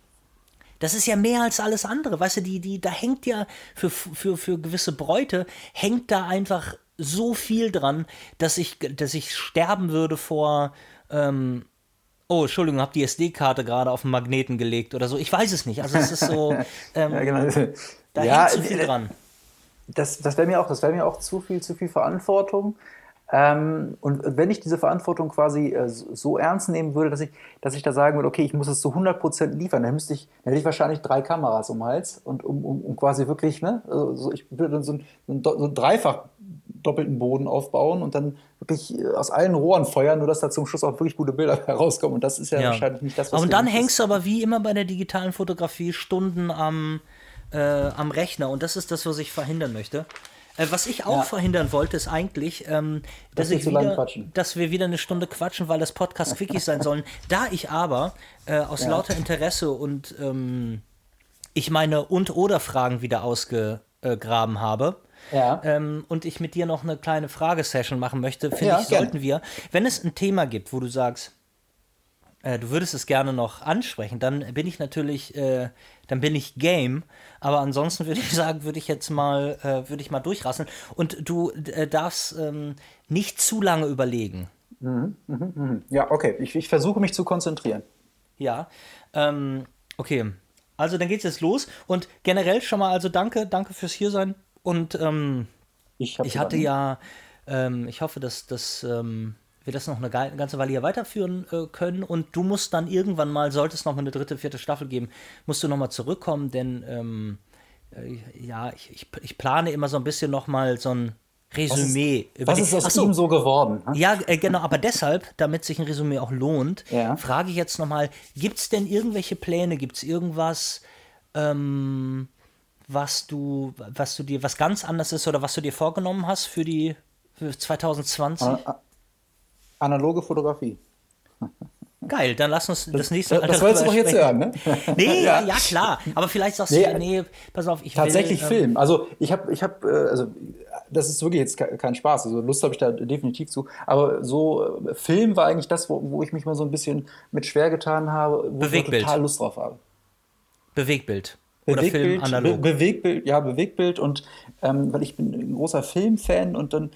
das ist ja mehr als alles andere. Weißt du, die, die, da hängt ja für, für, für gewisse Bräute, hängt da einfach so viel dran, dass ich, dass ich sterben würde vor, ähm, oh, Entschuldigung, habe die SD-Karte gerade auf den Magneten gelegt oder so. Ich weiß es nicht. Also es ist so, [laughs] ähm, Ja, genau. da Ja, hängt zu viel äh, dran. das, das wäre mir auch, das wäre mir auch zu viel, zu viel Verantwortung. Ähm, und wenn ich diese Verantwortung quasi äh, so ernst nehmen würde, dass ich, dass ich da sagen würde, okay, ich muss es zu 100% liefern, dann müsste ich, dann hätte ich wahrscheinlich drei Kameras um den Hals und um, um, um quasi wirklich, ne, also so, ich würde dann so einen, so einen, dreifach doppelten Boden aufbauen und dann wirklich äh, aus allen Rohren feuern, nur dass da zum Schluss auch wirklich gute Bilder [laughs] herauskommen. Und das ist ja, Ja. wahrscheinlich nicht das, was Und dann hängst du aber wie immer bei der digitalen Fotografie Stunden am, äh, am Rechner und das ist das, was ich verhindern möchte. Äh, was ich auch Ja. verhindern wollte, ist eigentlich, ähm, dass, Dass wieder, dass wir wieder eine Stunde quatschen, weil das Podcast Quickies sein sollen. [laughs] Da ich aber äh, aus lauter Interesse und ähm, ich meine Und-Oder-Fragen wieder ausgegraben habe, Ja. ähm, und ich mit dir noch eine kleine Fragesession machen möchte, finde Ja, ich, gerne. sollten wir, wenn es ein Thema gibt, wo du sagst, äh, du würdest es gerne noch ansprechen, dann bin ich natürlich, äh, dann bin ich game. Aber ansonsten würde ich [laughs] sagen, würde ich jetzt mal, äh, würde ich mal durchrasseln. Und du äh, darfst ähm, nicht zu lange überlegen. ja, okay, ich, ich versuche mich zu konzentrieren. Ja. Ähm, okay. Also dann geht's jetzt los. Und generell schon mal, also danke, danke fürs Hiersein. Und ähm, Ich, Ich hatte ja, ähm, ich hoffe, dass, dass ähm, wir das noch eine ganze Weile hier weiterführen äh, können und du musst dann irgendwann mal, sollte es noch mal eine dritte, vierte Staffel geben, musst du noch mal zurückkommen, denn ähm, äh, ja, ich, ich, ich plane immer so ein bisschen noch mal so ein Resümee. über Was ist aus ihm so geworden? ne? ja, äh, genau, aber deshalb, damit sich ein Resümee auch lohnt, Ja. frage ich jetzt nochmal, gibt es denn irgendwelche Pläne, gibt es irgendwas, ähm, was du, was du dir, was ganz anders ist oder was du dir vorgenommen hast für die für 2020? Analoge Fotografie. Geil, dann lass uns das nächste Das, das wolltest du doch jetzt hören, ne? Nee, [laughs] ja. Ja. klar, aber vielleicht sagst Nee, du, nee, pass auf, ich Tatsächlich will, ähm, Film. Also ich habe, ich habe, äh, also das ist wirklich jetzt ke- kein Spaß. Also Lust habe ich da definitiv zu. Aber so äh, Film war eigentlich das, wo, wo ich mich mal so ein bisschen mit schwer getan habe, wo Bewegtbild. ich total Lust drauf habe. Bewegtbild. Oder Film analog. Be Bewegtbild, ja, Bewegtbild und ähm, weil ich bin ein großer Filmfan und dann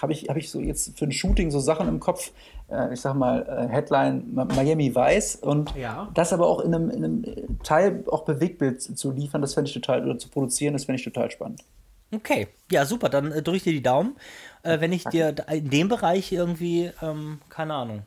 habe ich, hab ich so jetzt für ein Shooting so Sachen im Kopf, äh, ich sag mal, äh, Headline Miami Vice und Ja. das aber auch in einem, in einem Teil auch Bewegtbild zu- liefern, das fände ich total, oder zu produzieren, das fände ich total spannend. Okay, ja, super, dann äh, drücke ich dir die Daumen. Äh, wenn ich dir in dem Bereich irgendwie, ähm, keine Ahnung,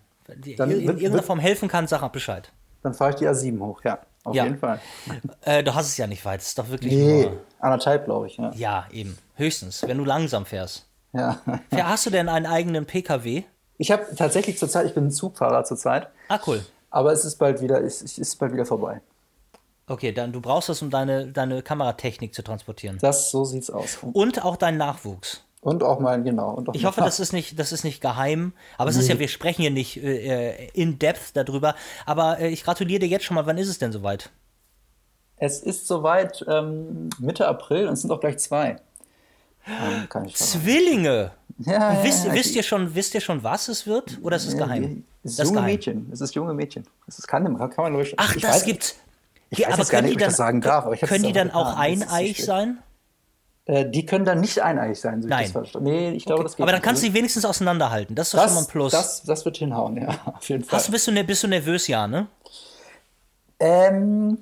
Dann in irgendeiner Form helfen kann, sag mal Bescheid. Dann fahre ich die A7 hoch, ja, auf Ja. jeden Fall. [laughs] Äh, du hast es ja nicht weit, es ist doch wirklich Nee, nur. anderthalb, glaube ich, ja. Ja, eben. Höchstens, wenn du langsam fährst. Ja. Ja, hast du denn einen eigenen PKW? Ich habe tatsächlich zurzeit, ich bin Zugfahrer zurzeit, Ah, cool. aber es ist bald wieder, es ist bald wieder vorbei. Okay, dann du brauchst das, um deine, deine Kameratechnik zu transportieren. Das, so sieht's aus. Und auch deinen Nachwuchs. Und auch mal, genau. Und auch Ich hoffe, das ist nicht, das ist nicht geheim. Aber es ist ja, wir sprechen hier nicht äh, in depth darüber. Aber äh, ich gratuliere dir jetzt schon mal. Wann ist es denn soweit? Es ist soweit ähm, Mitte April und es sind auch gleich zwei. Ähm, kann ich verraten. Zwillinge! Ja, wisst, ja, wisst, ihr schon, wisst ihr schon, was es wird? Oder ist es geheim? Es Das ist ist junge geheim. Mädchen. Es ist junge Mädchen. Es ist, kann, kann man ruhig. Ach, ich das weiß, gibt's. Ich Ja, weiß aber können nicht, die ich dann, das sagen darf. Ich können die auch dann auch getan. Das so eineiig schön. sein? Äh, die können dann nicht eineiig sein. So ich Nein. das verstehe. Nee, ich glaube, das geht Aber dann nicht. kannst du die wenigstens auseinanderhalten. Das ist doch schon mal ein das, Plus. das, das wird hinhauen, ja, [laughs] auf jeden Fall. Hast, bist, du, ne- bist du nervös, ja, ne? Ähm,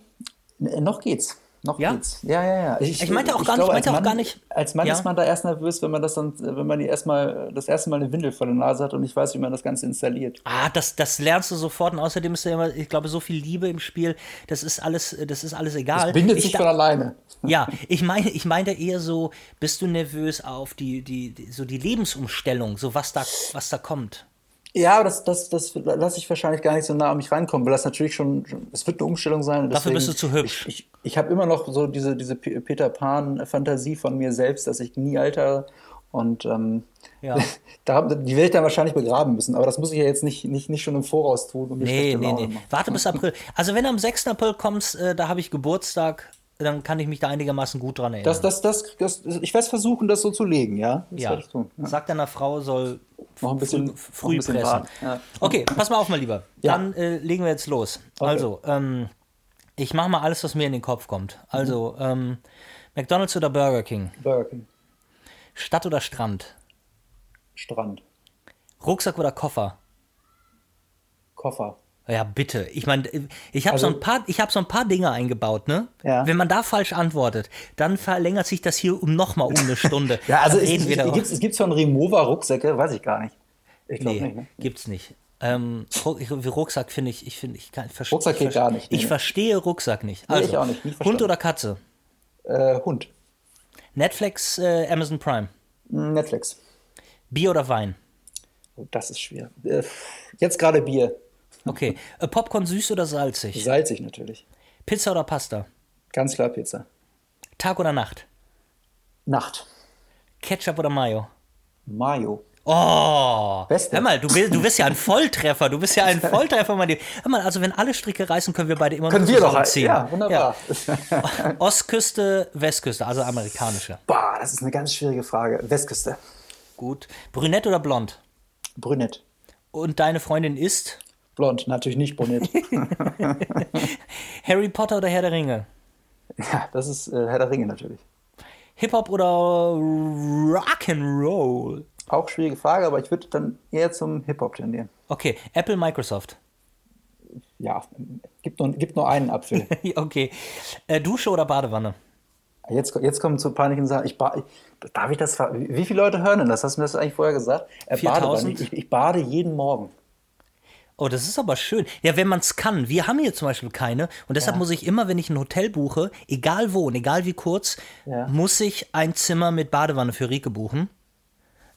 noch geht's. Noch Ja? geht's. Ja, ja, ja. Ich meinte auch gar nicht- als meinte auch Mann, gar nicht- Als Mann Ja? ist man da erst nervös, wenn man das dann, wenn man die erstmal das erste Mal eine Windel vor der Nase hat und nicht weiß, wie man das Ganze installiert. Ah, das, das lernst du sofort. Und außerdem ist ja immer, ich glaube, so viel Liebe im Spiel, das ist alles, das ist alles egal. Bindet ich sich von alleine. Ja, [laughs] ich meine, ich meine eher so, bist du nervös auf die, die, die so die Lebensumstellung, so was da, was da kommt. Ja, das, das, das lasse ich wahrscheinlich gar nicht so nah an mich rankommen, weil das natürlich schon, es wird eine Umstellung sein. Dafür bist du zu hübsch. Ich, ich, ich habe immer noch so diese, diese Peter Pan-Fantasie von mir selbst, dass ich nie alter und ähm, Ja. [laughs] da, die werde ich dann wahrscheinlich begraben müssen. Aber das muss ich ja jetzt nicht, nicht, nicht schon im Voraus tun. Mir Nee, nee, nee. machen. Warte bis April. Also wenn du am 6. April kommst, äh, da habe ich Geburtstag, dann kann ich mich da einigermaßen gut dran erinnern. Das, das, das, das, ich werde versuchen, das so zu legen, ja? Das ja. ich tun. Ja. Sag deiner Frau, soll Noch ein bisschen, früh, früh ein bisschen pressen. Ja. Okay, pass mal auf, mein Lieber. Ja. Dann äh, legen wir jetzt los. Also, ähm, ich mache mal alles, was mir in den Kopf kommt. Also, ähm, McDonalds oder Burger King? Burger King. Stadt oder Strand? Strand. Rucksack oder Koffer? Koffer. Ja, bitte. Ich meine, ich habe so Also- ein paar, ich habe so ein paar Dinge eingebaut, ne? Ja. Wenn man da falsch antwortet, dann verlängert sich das hier um nochmal um eine Stunde. [laughs] Ja, also es, es, gibt, es gibt von Remover Rucksäcke, weiß ich gar nicht. Ich glaube Nee, nicht. Ne? gibt's nicht. Ähm, Rucksack finde ich, ich finde, ich kann, verste- Rucksack geht gar nicht, nee, Ich nee. verstehe Rucksack nicht. Nee, Also, ich auch nicht, nie Hund oder Katze? Äh, Hund. Netflix, äh, Amazon Prime. Netflix. Bier oder Wein? Oh, das ist schwer. Äh, jetzt gerade Bier. Okay. Äh, Popcorn süß oder salzig? Salzig natürlich. Pizza oder Pasta? Ganz klar Pizza. Tag oder Nacht? Nacht. Ketchup oder Mayo? Mayo. Oh, Beste. hör mal, du bist, du bist ja ein [laughs] Volltreffer, du bist ja ein Volltreffer, mein Lieber. Hör mal, also wenn alle Stricke reißen, können wir beide immer Können noch wir doch. zusammenziehen. Ja, wunderbar. Ja. [laughs] Ostküste, Westküste, also amerikanische. Boah, das ist eine ganz schwierige Frage. Westküste. Gut. Brünett oder blond? Brünett. Und deine Freundin ist Blond, natürlich nicht brünett. [laughs] Harry Potter oder Herr der Ringe? ja, das ist äh, Herr der Ringe natürlich. Hip-Hop oder Rock'n'Roll? Auch schwierige Frage, aber ich würde dann eher zum Hip-Hop tendieren. Okay, Apple, Microsoft. Ja, gibt nur, gibt nur einen Apfel. [laughs] okay. Äh, Dusche oder Badewanne? Jetzt, jetzt kommen zu peinlichen Sachen. Ich ich, darf ich das Wie viele Leute hören denn das? Hast du mir das eigentlich vorher gesagt? Äh, 4000? Badewanne. Ich, ich bade jeden Morgen. Oh, das ist aber schön. Ja, wenn man es kann. Wir haben hier zum Beispiel keine. Und deshalb muss ich immer, wenn ich ein Hotel buche, egal wo und egal wie kurz, Ja. muss ich ein Zimmer mit Badewanne für Rike buchen.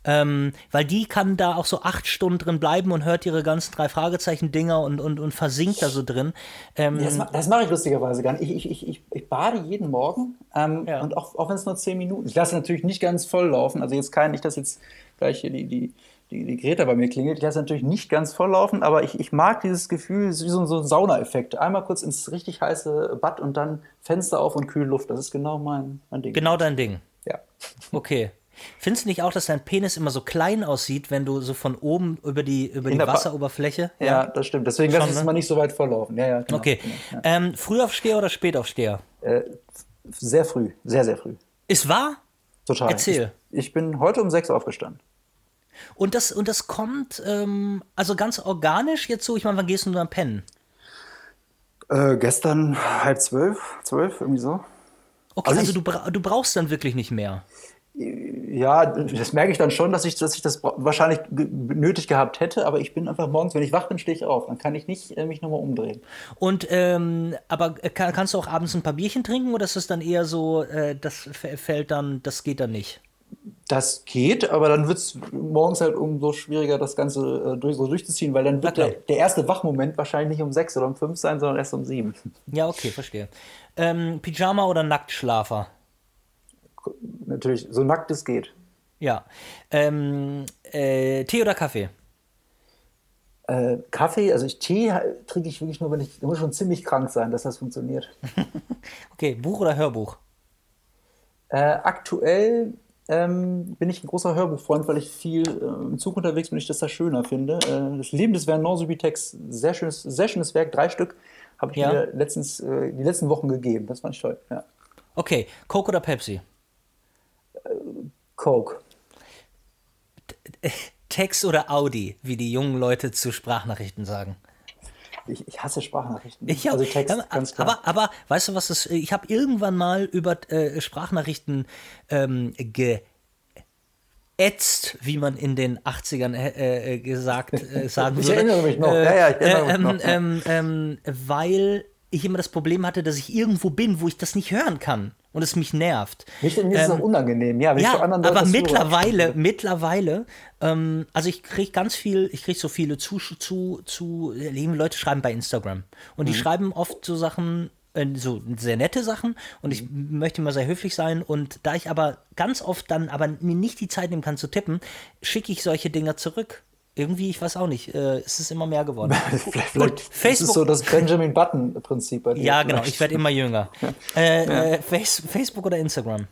Ähm, weil die kann da auch so acht Stunden drin bleiben und hört ihre ganzen drei Fragezeichen-Dinger und, und, und versinkt da so drin. Ähm, Das, das mache ich lustigerweise gar nicht. Ich, ich, ich, ich, ich bade jeden Morgen ähm, Ja. und auch, auch wenn es nur zehn Minuten. Ich lasse natürlich nicht ganz voll laufen. Also jetzt kein, nicht, dass jetzt gleich hier die, die, die, die Greta bei mir klingelt. Ich lasse natürlich nicht ganz voll laufen, aber ich, ich mag dieses Gefühl, es ist wie so, so ein Saunaeffekt. Einmal kurz ins richtig heiße Bad und dann Fenster auf und kühle Luft. Das ist genau mein, mein Ding. genau dein Ding. Ja. Okay. Findest du nicht auch, dass dein Penis immer so klein aussieht, wenn du so von oben über die, über die Wasseroberfläche? Ja, das stimmt. Deswegen Schon, es ne? mal nicht so weit volllaufen. Ja, ja, genau, Okay. Genau, Ähm, Frühaufsteher oder Spätaufsteher? ja. Äh, sehr früh, sehr, sehr früh. Ist wahr? Total. Erzähl. Ich, ich bin heute um sechs aufgestanden. Und das, und das kommt ähm, also ganz organisch jetzt so, ich meine, wann gehst du dann pennen? Äh, gestern halb zwölf, zwölf, irgendwie so. Okay, Also also, ich- du, bra du brauchst dann wirklich nicht mehr. Ja, das merke ich dann schon, dass ich, dass ich das wahrscheinlich nötig gehabt hätte, aber ich bin einfach morgens, wenn ich wach bin, stehe ich auf. Dann kann ich nicht äh, mich nochmal umdrehen. Und ähm, aber kann, kannst du auch abends ein paar Bierchen trinken oder ist es dann eher so, äh, das fällt dann, das geht dann nicht? Das geht, aber dann wird es morgens halt umso schwieriger, das Ganze äh, durch, so durchzuziehen, weil dann wird klar. der, der erste Wachmoment wahrscheinlich nicht um sechs oder um fünf sein, sondern erst um sieben. Ja, okay, verstehe. Ähm, Pyjama oder Nacktschlafer? Natürlich, so nackt es geht. Ja. Ähm, äh, Tee oder Kaffee? Äh, Kaffee, also ich, Tee trinke ich wirklich nur, wenn ich, da muss schon ziemlich krank sein, dass das funktioniert. [laughs] Okay, Buch oder Hörbuch? Äh, aktuell ähm, bin ich ein großer Hörbuchfreund, weil ich viel äh, im Zug unterwegs bin, ich das da schöner finde. Äh, das Leben des Vernon Subutex, sehr schönes, sehr schönes Werk, drei Stück habe ich Ja. mir letztens, äh, die letzten Wochen gegeben. Das fand ich toll. Ja. Okay, Coke oder Pepsi? Coke. Text oder Audi, wie die jungen Leute zu Sprachnachrichten sagen. Ich, ich hasse Sprachnachrichten. Ich hab, also Text, ja, ganz klar. aber, aber weißt du was ist? Ich habe irgendwann mal über äh, Sprachnachrichten ähm, geätzt, wie man in den 80ern äh, äh, gesagt äh, [laughs] sagen Ich würde. erinnere mich noch. Ja, ja, ich erinnere mich ähm, noch. Ähm, ähm, weil ich immer das Problem hatte, dass ich irgendwo bin, wo ich das nicht hören kann und es mich nervt. Mich, mir ist es auch unangenehm, ja, Ja, aber das höre. mittlerweile, mittlerweile, ähm, also ich kriege ganz viel, ich kriege so viele zu, zu, zu, liebe Leute schreiben bei Instagram und Mhm. die schreiben oft so Sachen, äh, so sehr nette Sachen und ich Mhm. möchte immer sehr höflich sein und da ich aber ganz oft dann aber mir nicht die Zeit nehmen kann zu tippen, schicke ich solche Dinger zurück. Irgendwie, ich weiß auch nicht, äh, es ist immer mehr geworden. [laughs] Vielleicht, vielleicht das Facebook- ist so das Benjamin Button-Prinzip bei dir. Ja, genau, vielleicht. ich werde immer jünger. [laughs] Äh, äh, Face, Facebook oder Instagram?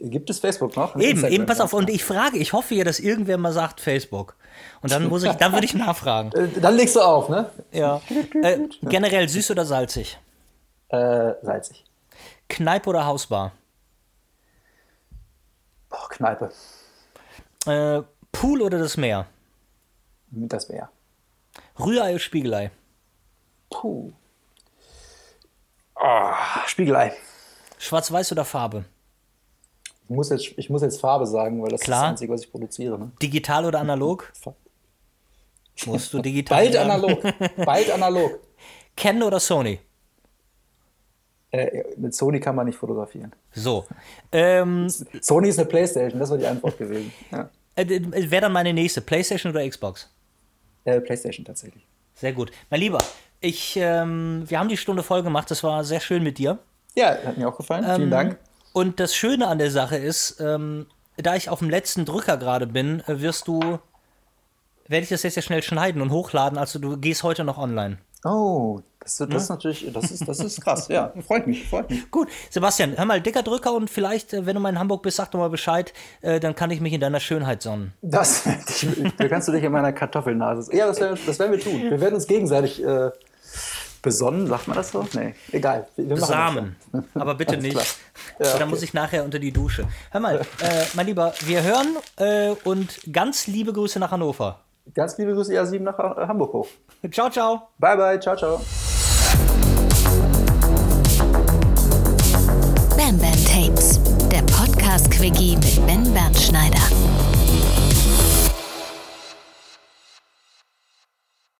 Gibt es Facebook noch? Eben, Instagram eben, pass auf. Und ich frage, ich hoffe ja, dass irgendwer mal sagt Facebook. Und dann muss ich, dann würde ich [laughs] nachfragen. Äh, Dann legst du auf, ne? Ja. Äh, generell süß oder salzig? Äh, salzig. Kneipe oder Hausbar? Oh, Kneipe. Äh, Pool oder das Meer? Das Meer. Rührei oder Spiegelei? Puh. Oh, Spiegelei. Schwarz-Weiß oder Farbe? Ich muss, jetzt, ich muss jetzt Farbe sagen, weil das Klar. ist das Einzige, was ich produziere. Ne? Digital oder analog? [laughs] Musst du digital Bald sagen. analog. [laughs] Bald analog. Canon oder Sony? Äh, mit Sony kann man nicht fotografieren. So. Ähm, Sony ist eine Playstation, das war die Antwort gewesen. Ja. Äh, Wäre dann meine nächste. Playstation oder Xbox? Äh, Playstation tatsächlich. Sehr gut. Mein Lieber, ich, ähm, wir haben die Stunde voll gemacht. Das war sehr schön mit dir. Ja, hat mir auch gefallen. Ähm, Vielen Dank. Und das Schöne an der Sache ist, ähm, da ich auf dem letzten Drücker gerade bin, äh, wirst du, werde ich das jetzt ja schnell schneiden und hochladen. Also du gehst heute noch online. Oh, das, das Ne? ist natürlich, das ist, das ist krass. Ja, [laughs] freut mich, freut mich. Gut, Sebastian, hör mal, dicker Drücker und vielleicht, äh, wenn du mal in Hamburg bist, sag doch mal Bescheid, äh, dann kann ich mich in deiner Schönheit sonnen. Das, [laughs] da kannst du dich in meiner Kartoffelnase. Ja, das, wär, das werden wir tun. Wir werden uns gegenseitig äh, besonnen, sagt man das so? Nee, egal. Samen. das ja. Aber bitte nicht. Ja, Dann muss okay. ich nachher unter die Dusche. Hör mal, äh, mein Lieber, wir hören äh, und ganz liebe Grüße nach Hannover. Ganz liebe Grüße, ihr sieben nach Hamburg hoch. Ciao, ciao. Bye, bye, ciao, ciao. Bam Bam Tapes, der Podcast-Quickie mit Ben Bernschneider.